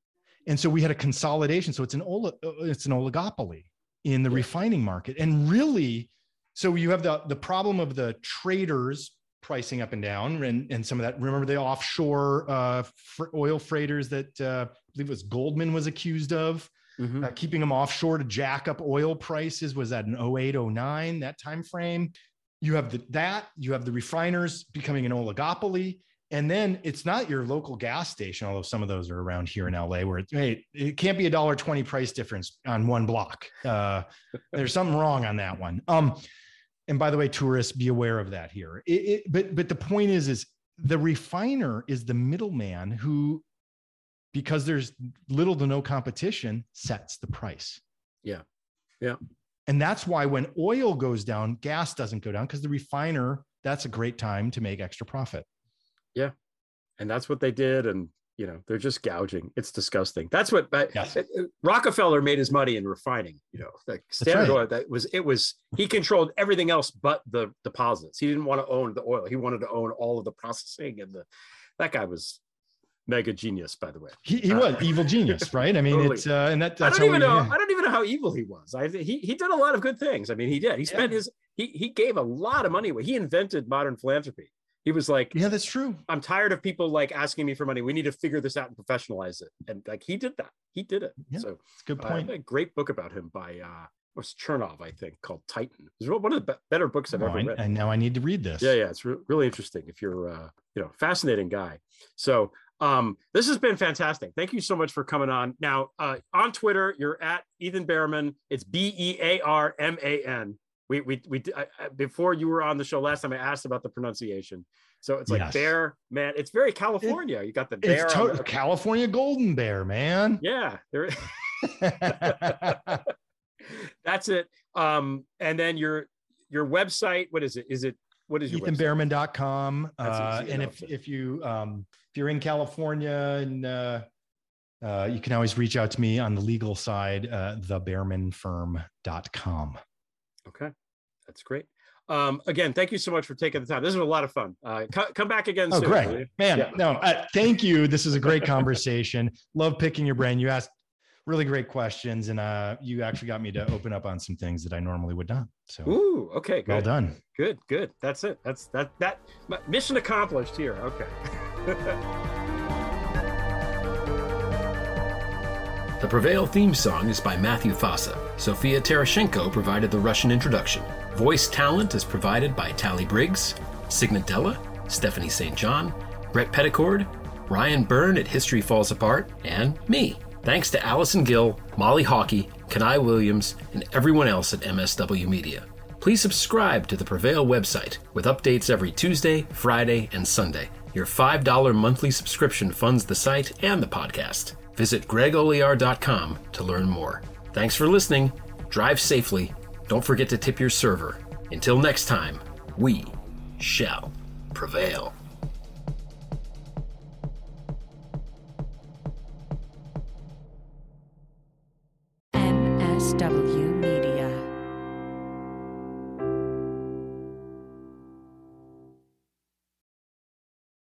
And so we had a consolidation. So it's an uh, it's an oligopoly in the yeah. refining market. And really, so you have the the problem of the traders pricing up and down and, and some of that. Remember the offshore uh, fr- oil freighters that uh, believe it was Goldman was accused of mm-hmm. uh, keeping them offshore to jack up oil prices. Was that an 08, 09, that time frame? you have the, that you have the refiners becoming an oligopoly and then it's not your local gas station although some of those are around here in la where it's hey it can't be a dollar 20 price difference on one block uh, there's something wrong on that one um, and by the way tourists be aware of that here it, it, but but the point is is the refiner is the middleman who because there's little to no competition sets the price yeah yeah and that's why when oil goes down, gas doesn't go down because the refiner, that's a great time to make extra profit. Yeah. And that's what they did. And, you know, they're just gouging. It's disgusting. That's what yes. Uh, uh, Rockefeller made his money in refining, you know, like Standard right. Oil, that was, it was, he controlled everything else but the deposits. He didn't want to own the oil. He wanted to own all of the processing and the, that guy was mega genius, by the way. He, he uh, was evil genius, right? I mean, totally. it's uh, and that, that's I don't even know. I don't even know how evil he was. I he he did a lot of good things. I mean, he did. He spent yeah. his he he gave a lot of money away. He invented modern philanthropy. He was like, yeah, that's true. I'm tired of people like asking me for money. We need to figure this out and professionalize it. And like he did that. He did it. Yeah, so good point. Uh, a great book about him by uh was Chernow, I think, called Titan. It's one of the better books I've oh, ever read. And now I need to read this. Yeah, yeah, it's re- really interesting. If you're, uh, you know, fascinating guy. So um, this has been fantastic. Thank you so much for coming on. Now, uh, on Twitter, you're at Ethan Bearman. It's B E A R M A N We we we I, before you were on the show last time. I asked about the pronunciation. So it's like Yes. bear, man. It's very California. you got the bear. It's to- the- California golden bear, man. yeah, there. That's it. Um, and then your your website. What is it? Is it what is your website? ethanbearman.com uh, easy and if, if you um, if you're in california and uh, uh, you can always reach out to me on the legal side uh, thebearmanfirm.com Okay, that's great. Um, again, thank you so much for taking the time. This was a lot of fun. Uh, co- come back again oh soon. great man Yeah. no uh, thank you this is a great conversation love picking your brain you asked really great questions and uh, you actually got me to open up on some things that i normally would not so Ooh, okay, good. well done Good, good. That's it. That's that that mission accomplished here. Okay. The Prevail theme song is by Matthew Fossa. Sofia Terashenko provided the Russian introduction. Voice talent is provided by Tally Briggs, Signet Della, Stephanie St. John, Brett Petticord, Ryan Byrne at History Falls Apart, and me. Thanks to Allison Gill, Molly Hawkey, Kanai Williams, and everyone else at MSW Media. Please subscribe to the Prevail website with updates every Tuesday, Friday, and Sunday. Your $5 monthly subscription funds the site and the podcast. Visit gregolear.com to learn more. Thanks for listening. Drive safely. Don't forget to tip your server. Until next time, we shall prevail. MSW